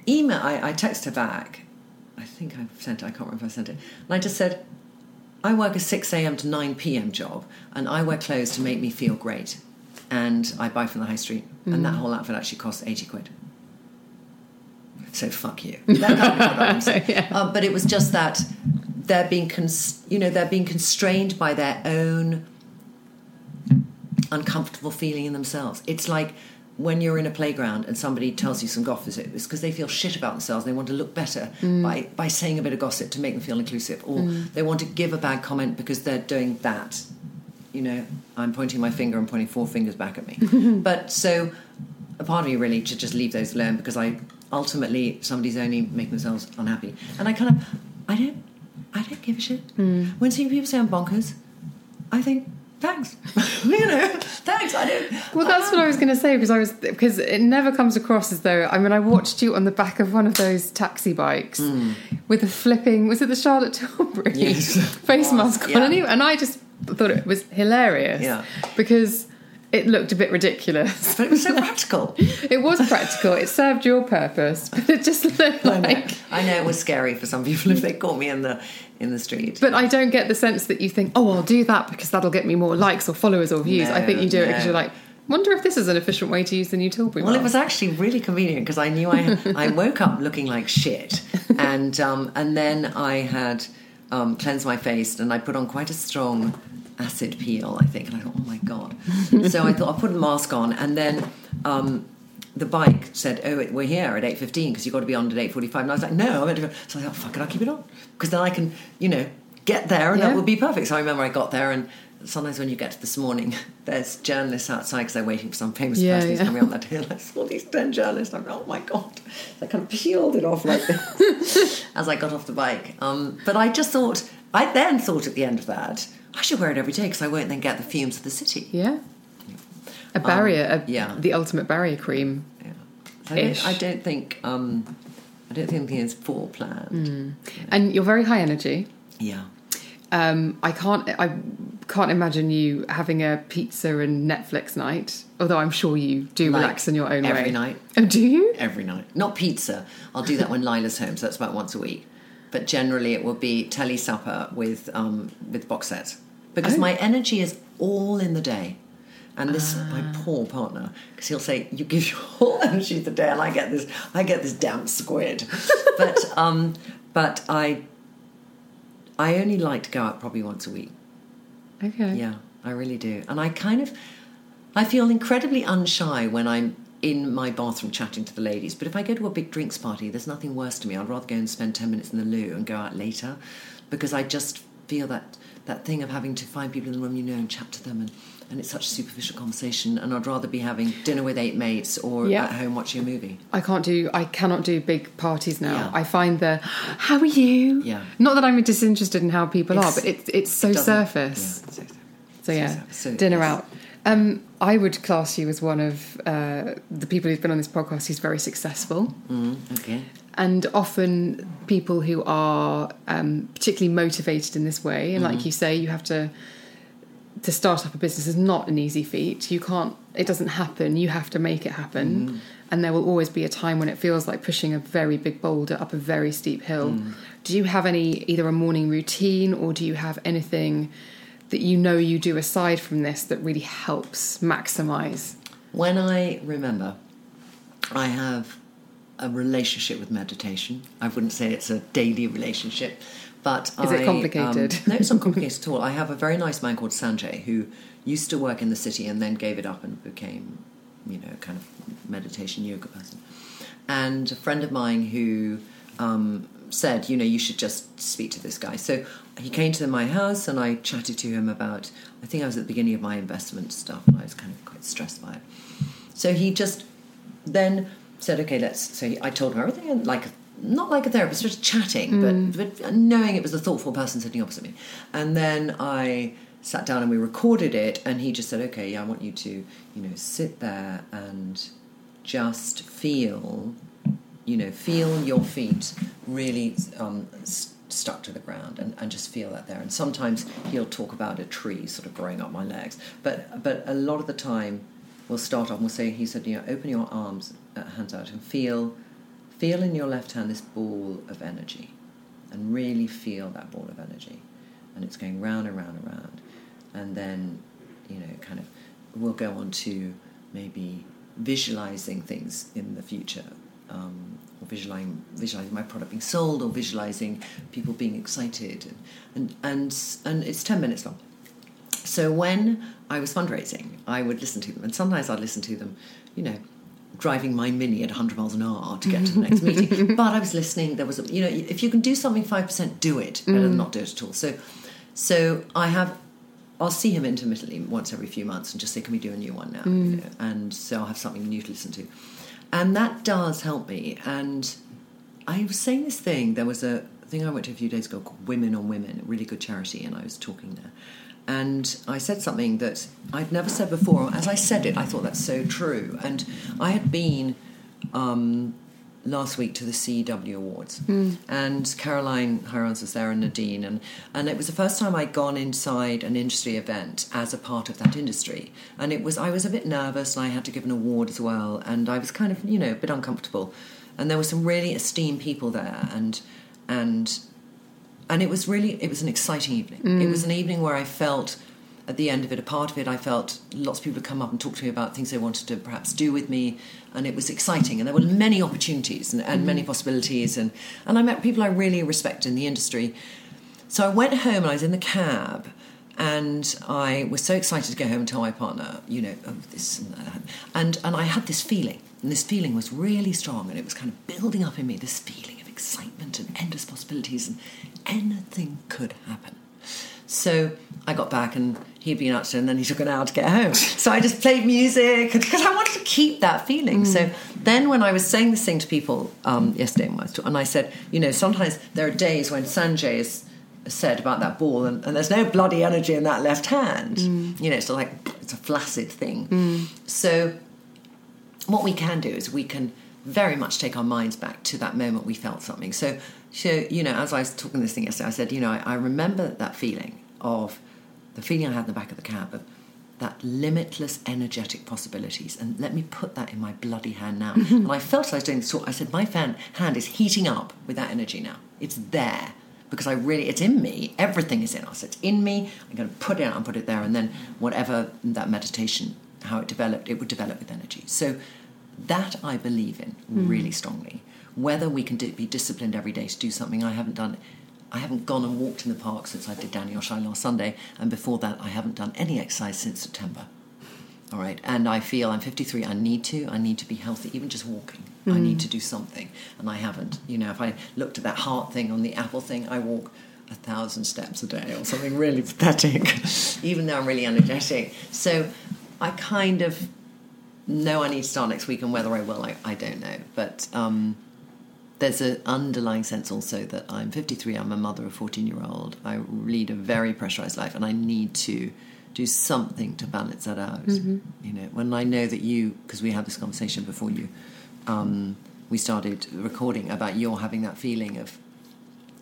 Speaker 2: email, I, I text her back. I think I sent it, I can't remember if I sent it. And I just said, I work a 6 a.m. to 9 p.m. job, and I wear clothes to make me feel great. And I buy from the high street. And that whole outfit actually costs 80 quid. So fuck you. That can't be what I'm saying. Uh, but it was just that they're being, cons- you know, they're being constrained by their own uncomfortable feeling in themselves. It's like when you're in a playground and somebody tells you some gossip, it's because they feel shit about themselves. They want to look better mm. by, by saying a bit of gossip to make them feel inclusive, or mm. they want to give a bad comment because they're doing that. You know, I'm pointing my finger and pointing four fingers back at me. but so a part of me really should just leave those alone because I ultimately somebody's only making themselves unhappy, and I kind of I don't I don't give a shit. Mm. When seeing people say I'm bonkers, I think thanks. you know, thanks. I don't.
Speaker 1: Well, that's what I was going to say because I was because it never comes across as though I mean I watched you on the back of one of those taxi bikes hmm. with a flipping was it the Charlotte Tilbury
Speaker 2: Yes.
Speaker 1: face mask on
Speaker 2: Yeah.
Speaker 1: and, and I just thought it was hilarious
Speaker 2: Yeah.
Speaker 1: because it looked a bit ridiculous.
Speaker 2: But it was so practical.
Speaker 1: It was practical. It served your purpose, but it just looked
Speaker 2: I know.
Speaker 1: like.
Speaker 2: I know it was scary for some people if they caught me in the in the street.
Speaker 1: But I don't get the sense that you think, oh, I'll do that because that'll get me more likes or followers or views. I think you do it because you're like, Wonder if this is an efficient way to use the new Tilbury
Speaker 2: Well, it was actually really convenient because I knew I I woke up looking like shit, and um, and then I had um, cleansed my face and I put on quite a strong acid peel, I think, and I thought, oh my god. so I thought I'll put a mask on, and then. Um, the bike said, "Oh, we're here at eight fifteen because you've got to be on at eight forty-five. And I was like, "No, I'm meant to go." So I thought, "Fuck it, I'll keep it on because then I can, you know, get there and
Speaker 1: Yeah.
Speaker 2: that will be perfect." So I remember I got there, and sometimes when you get to this morning, there's journalists outside because they're waiting for some famous
Speaker 1: Yeah,
Speaker 2: person who's
Speaker 1: yeah.
Speaker 2: coming on that hill. I saw these ten journalists. I'm like, "Oh my god!" I kind of peeled it off like this as I got off the bike. Um, but I just thought, I then thought at the end of that, I should wear it every day because I won't then get the fumes of the city.
Speaker 1: yeah. A barrier, a,
Speaker 2: Um, yeah.
Speaker 1: the ultimate barrier cream.
Speaker 2: Yeah. I, don't. I don't think um, I don't think it's foreplanned.
Speaker 1: And you're very high energy.
Speaker 2: Yeah.
Speaker 1: Um, I can't. I can't imagine you having a pizza and Netflix night. Although I'm sure you do
Speaker 2: Like
Speaker 1: relax in your own way.
Speaker 2: every night.
Speaker 1: Oh, do you?
Speaker 2: Every night. Not pizza. I'll do that when Lyla's home, so that's about once a week. But generally it will be telly supper with um, with box sets. Because
Speaker 1: Oh.
Speaker 2: my energy is all in the day. And this
Speaker 1: Ah.
Speaker 2: my poor partner, because he'll say, You give your whole energy to the day and I get this I get this damn squid. but um but I I only like to go out probably once a week.
Speaker 1: Okay.
Speaker 2: Yeah, I really do. And I kind of I feel incredibly unshy when I'm in my bathroom chatting to the ladies. But if I go to a big drinks party, there's nothing worse to me. I'd rather go and spend ten minutes in the loo and go out later because I just feel that that thing of having to find people in the room you know and chat to them and and it's such a superficial conversation and I'd rather be having dinner with eight mates or
Speaker 1: Yeah.
Speaker 2: at home watching a movie.
Speaker 1: I can't do. I cannot do big parties now.
Speaker 2: Yeah.
Speaker 1: I find the how are you?
Speaker 2: Yeah.
Speaker 1: Not that I'm disinterested in how people
Speaker 2: It's-
Speaker 1: are, but it's it's so
Speaker 2: Doesn't-
Speaker 1: surface.
Speaker 2: Yeah, so-
Speaker 1: So yeah,
Speaker 2: so-
Speaker 1: dinner
Speaker 2: yes.
Speaker 1: out. Um, I would class you as one of uh, the people who've been on this podcast who's very successful,
Speaker 2: Mm, okay.
Speaker 1: and often people who are um, particularly motivated in this way. And
Speaker 2: Mm-hmm.
Speaker 1: like you say, you have to to start up a business is not an easy feat. You can't. It doesn't happen. You have to make it happen.
Speaker 2: Mm-hmm.
Speaker 1: And there will always be a time when it feels like pushing a very big boulder up a very steep hill.
Speaker 2: Mm.
Speaker 1: Do you have any either a morning routine or do you have anything that you know you do aside from this that really helps maximize?
Speaker 2: When I remember, I have a relationship with meditation. I wouldn't say it's a daily relationship, but
Speaker 1: Is it
Speaker 2: I,
Speaker 1: complicated?
Speaker 2: um, no, it's not complicated at all. I have a very nice man called Sanjay who used to work in the city and then gave it up and became, you know, kind of meditation yoga person. And a friend of mine who um, said, you know, you should just speak to this guy. So he came to my house and I chatted to him about, I think I was at the beginning of my investment stuff and I was kind of quite stressed by it. So he just then said, okay, let's. So he, I told him everything, and like not like a therapist, just chatting, but mm. but knowing it was a thoughtful person sitting opposite me. And then I sat down and we recorded it, and he just said, okay, yeah, I want you to, you know, sit there and just feel, you know, feel your feet really um, s- stuck to the ground and, and just feel that there. And sometimes he'll talk about a tree sort of growing up my legs, but but a lot of the time we'll start off and we'll say, he said, you know, open your arms, uh, hands out and feel, feel in your left hand this ball of energy and really feel that ball of energy. And it's going round and round and round. And then, you know, kind of, we'll go on to maybe visualizing things in the future. Um, or visualizing, visualizing my product being sold, or visualizing people being excited, and and and, it's ten minutes long. So when I was fundraising, I would listen to them, and sometimes I'd listen to them, you know, driving my mini at 100 miles an hour to get to the next meeting. But I was listening. There was, a, you know, if you can do something five percent, do it. Better than not do it at all. So, so I have. I'll see him intermittently once every few months and just say, "Can we do a new one now?" You know, and so I'll have something new to listen to, and that does help me. And I was saying this thing. There was a thing I went to a few days ago called Women on Women, a really good charity, and I was talking there. And I said something that I'd never said before. As I said it, I thought that's so true. And I had been um, last week to the CW Awards, hmm. and Caroline Hirons was there and Nadine, and, and it was the first time I'd gone inside an industry event as a part of that industry. And it was I was a bit nervous, and I had to give an award as well, and I was kind of you know a bit uncomfortable. And there were some really esteemed people there, and and and it was really it was an exciting evening. Hmm. It was an evening where I felt at the end of it, a part of it, I felt lots of people would come up and talk to me about things they wanted to perhaps do with me, and it was exciting. And there were many opportunities and, and many mm-hmm. possibilities, and, and I met people I really respect in the industry. So I went home and I was in the cab, and I was so excited to go home and tell my partner, you know, oh, this and that. And, and I had this feeling, and this feeling was really strong, and it was kind of building up in me this feeling of excitement and endless possibilities, and anything could happen. So I got back and he'd been out and then he took an hour to get home. So I just played music because I wanted to keep that feeling. Mm. So then when I was saying this thing to people um, yesterday, and I said, you know, sometimes there are days when Sanjay is said about that ball and, and there's no bloody energy in that left hand. Mm. You know, it's like it's a flaccid thing. Mm. So what we can do is we can very much take our minds back to that moment we felt something. So, so you know, as I was talking this thing yesterday, I said, you know, I, I remember that feeling of the feeling I had in the back of the cab of that limitless energetic possibilities. And let me put that in my bloody hand now. Mm-hmm. and I felt I was doing this talk, I said, my fan, hand is heating up with that energy now. It's there because I really, it's in me. Everything is in us. It's in me. I'm going to put it out and put it there. And then whatever that meditation, how it developed, it would develop with energy. So that I believe in mm. really strongly. Whether we can do, be disciplined every day to do something I haven't done. I haven't gone and walked in the park since I did Danny Oshai last Sunday, and before that, I haven't done any exercise since September. All right, and I feel I'm 53. I need to. I need to be healthy, even just walking. I need to do something, and I haven't. You know, if I looked at that heart thing on the Apple thing, I walk a thousand steps a day or something really pathetic, even though I'm really energetic. So I kind of know I need to start next week, and whether I will, I, I don't know. But um, there's an underlying sense also that I'm 53, I'm a mother of a 14 year old. I lead a very pressurized life, and I need to do something to balance that out. You know, when I know that you, because we had this conversation before you, um, we started recording about your having that feeling of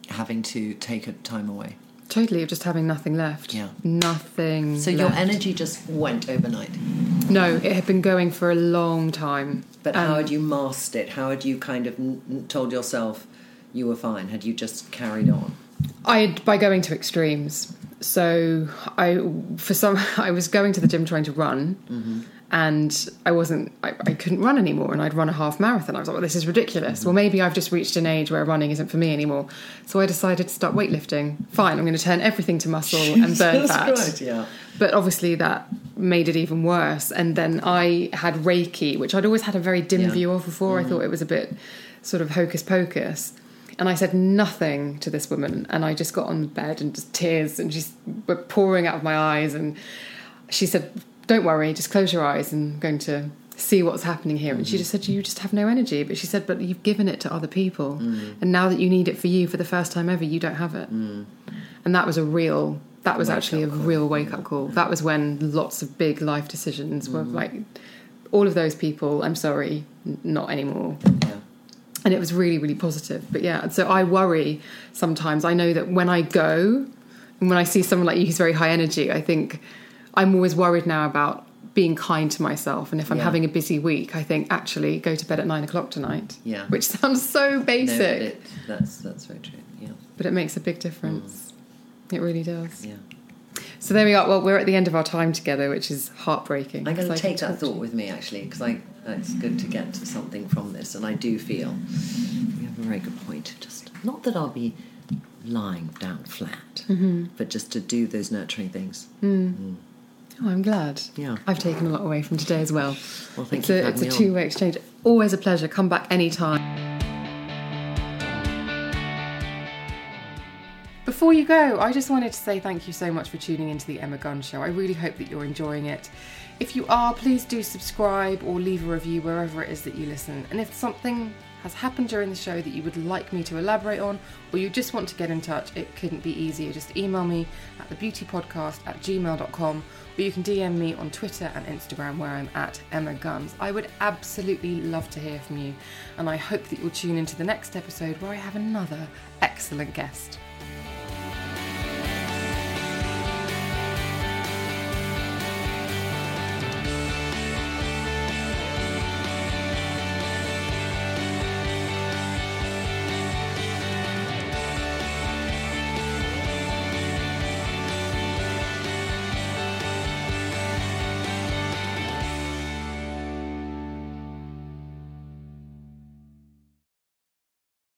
Speaker 2: having to take a time away.
Speaker 1: Totally, of just having nothing left.
Speaker 2: Yeah.
Speaker 1: Nothing.
Speaker 2: So your
Speaker 1: left.
Speaker 2: energy just went overnight.
Speaker 1: No, it had been going for a long time.
Speaker 2: But
Speaker 1: Um,
Speaker 2: how had you masked it? How had you kind of n- told yourself you were fine? Had you just carried on?
Speaker 1: I by going to extremes. So I for some I was going to the gym trying to run, and I wasn't. I, I couldn't run anymore, and I'd run a half marathon. I was like, "Well, this is ridiculous." Well, maybe I've just reached an age where running isn't for me anymore. So I decided to start weightlifting. Fine, I'm going to turn everything to muscle and burn fat.
Speaker 2: Yeah.
Speaker 1: But obviously that made it even worse. And then I had Reiki, which I'd always had a very dim
Speaker 2: Yeah.
Speaker 1: View of before. I thought it was a bit sort of hocus pocus. And I said nothing to this woman. And I just got on the bed and just tears and just were pouring out of my eyes. And she said, Don't worry, just close your eyes and I'm going to see what's happening here. And she just said, You just have no energy. But she said, But you've given it to other people. And now that you need it for you for the first time ever, you don't have it. And that was a real, that was actually a real wake up call. That was when lots of big life decisions were like, all of those people, I'm sorry, not anymore.
Speaker 2: Yeah.
Speaker 1: And it was really, really positive. But yeah, so I worry sometimes. I know that when I go, and when I see someone like you who's very high energy, I think I'm always worried now about being kind to myself. And if I'm
Speaker 2: Yeah.
Speaker 1: having a busy week, I think actually go to bed at nine o'clock tonight.
Speaker 2: Yeah.
Speaker 1: Which sounds so basic,
Speaker 2: but it, that's that's very true. Yeah,
Speaker 1: but it makes a big difference. Mm. It really does.
Speaker 2: yeah.
Speaker 1: So there we are. Well, we're at the end of our time together, which is heartbreaking.
Speaker 2: I'm going to take that thought with me actually because I it's good to get something from this, and I do feel we have a very good point. Just not that I'll be lying down flat,
Speaker 1: Mm-hmm.
Speaker 2: but just to do those nurturing things. Mm. Mm.
Speaker 1: Oh, I'm glad.
Speaker 2: Yeah.
Speaker 1: I've taken a lot away from today as well.
Speaker 2: Well, thank
Speaker 1: it's
Speaker 2: you
Speaker 1: a, it's a two way exchange. Always a pleasure. Come back anytime. Before you go, I just wanted to say thank you so much for tuning into the Emma Guns Show. I really hope that you're enjoying it. If you are, please do subscribe or leave a review wherever it is that you listen. And if something has happened during the show that you would like me to elaborate on, or you just want to get in touch, it couldn't be easier. Just email me at thebeautypodcast at gmail.com, or you can DM me on Twitter and Instagram where I'm at Emma Guns. I would absolutely love to hear from you, and I hope that you'll tune into the next episode where I have another excellent guest.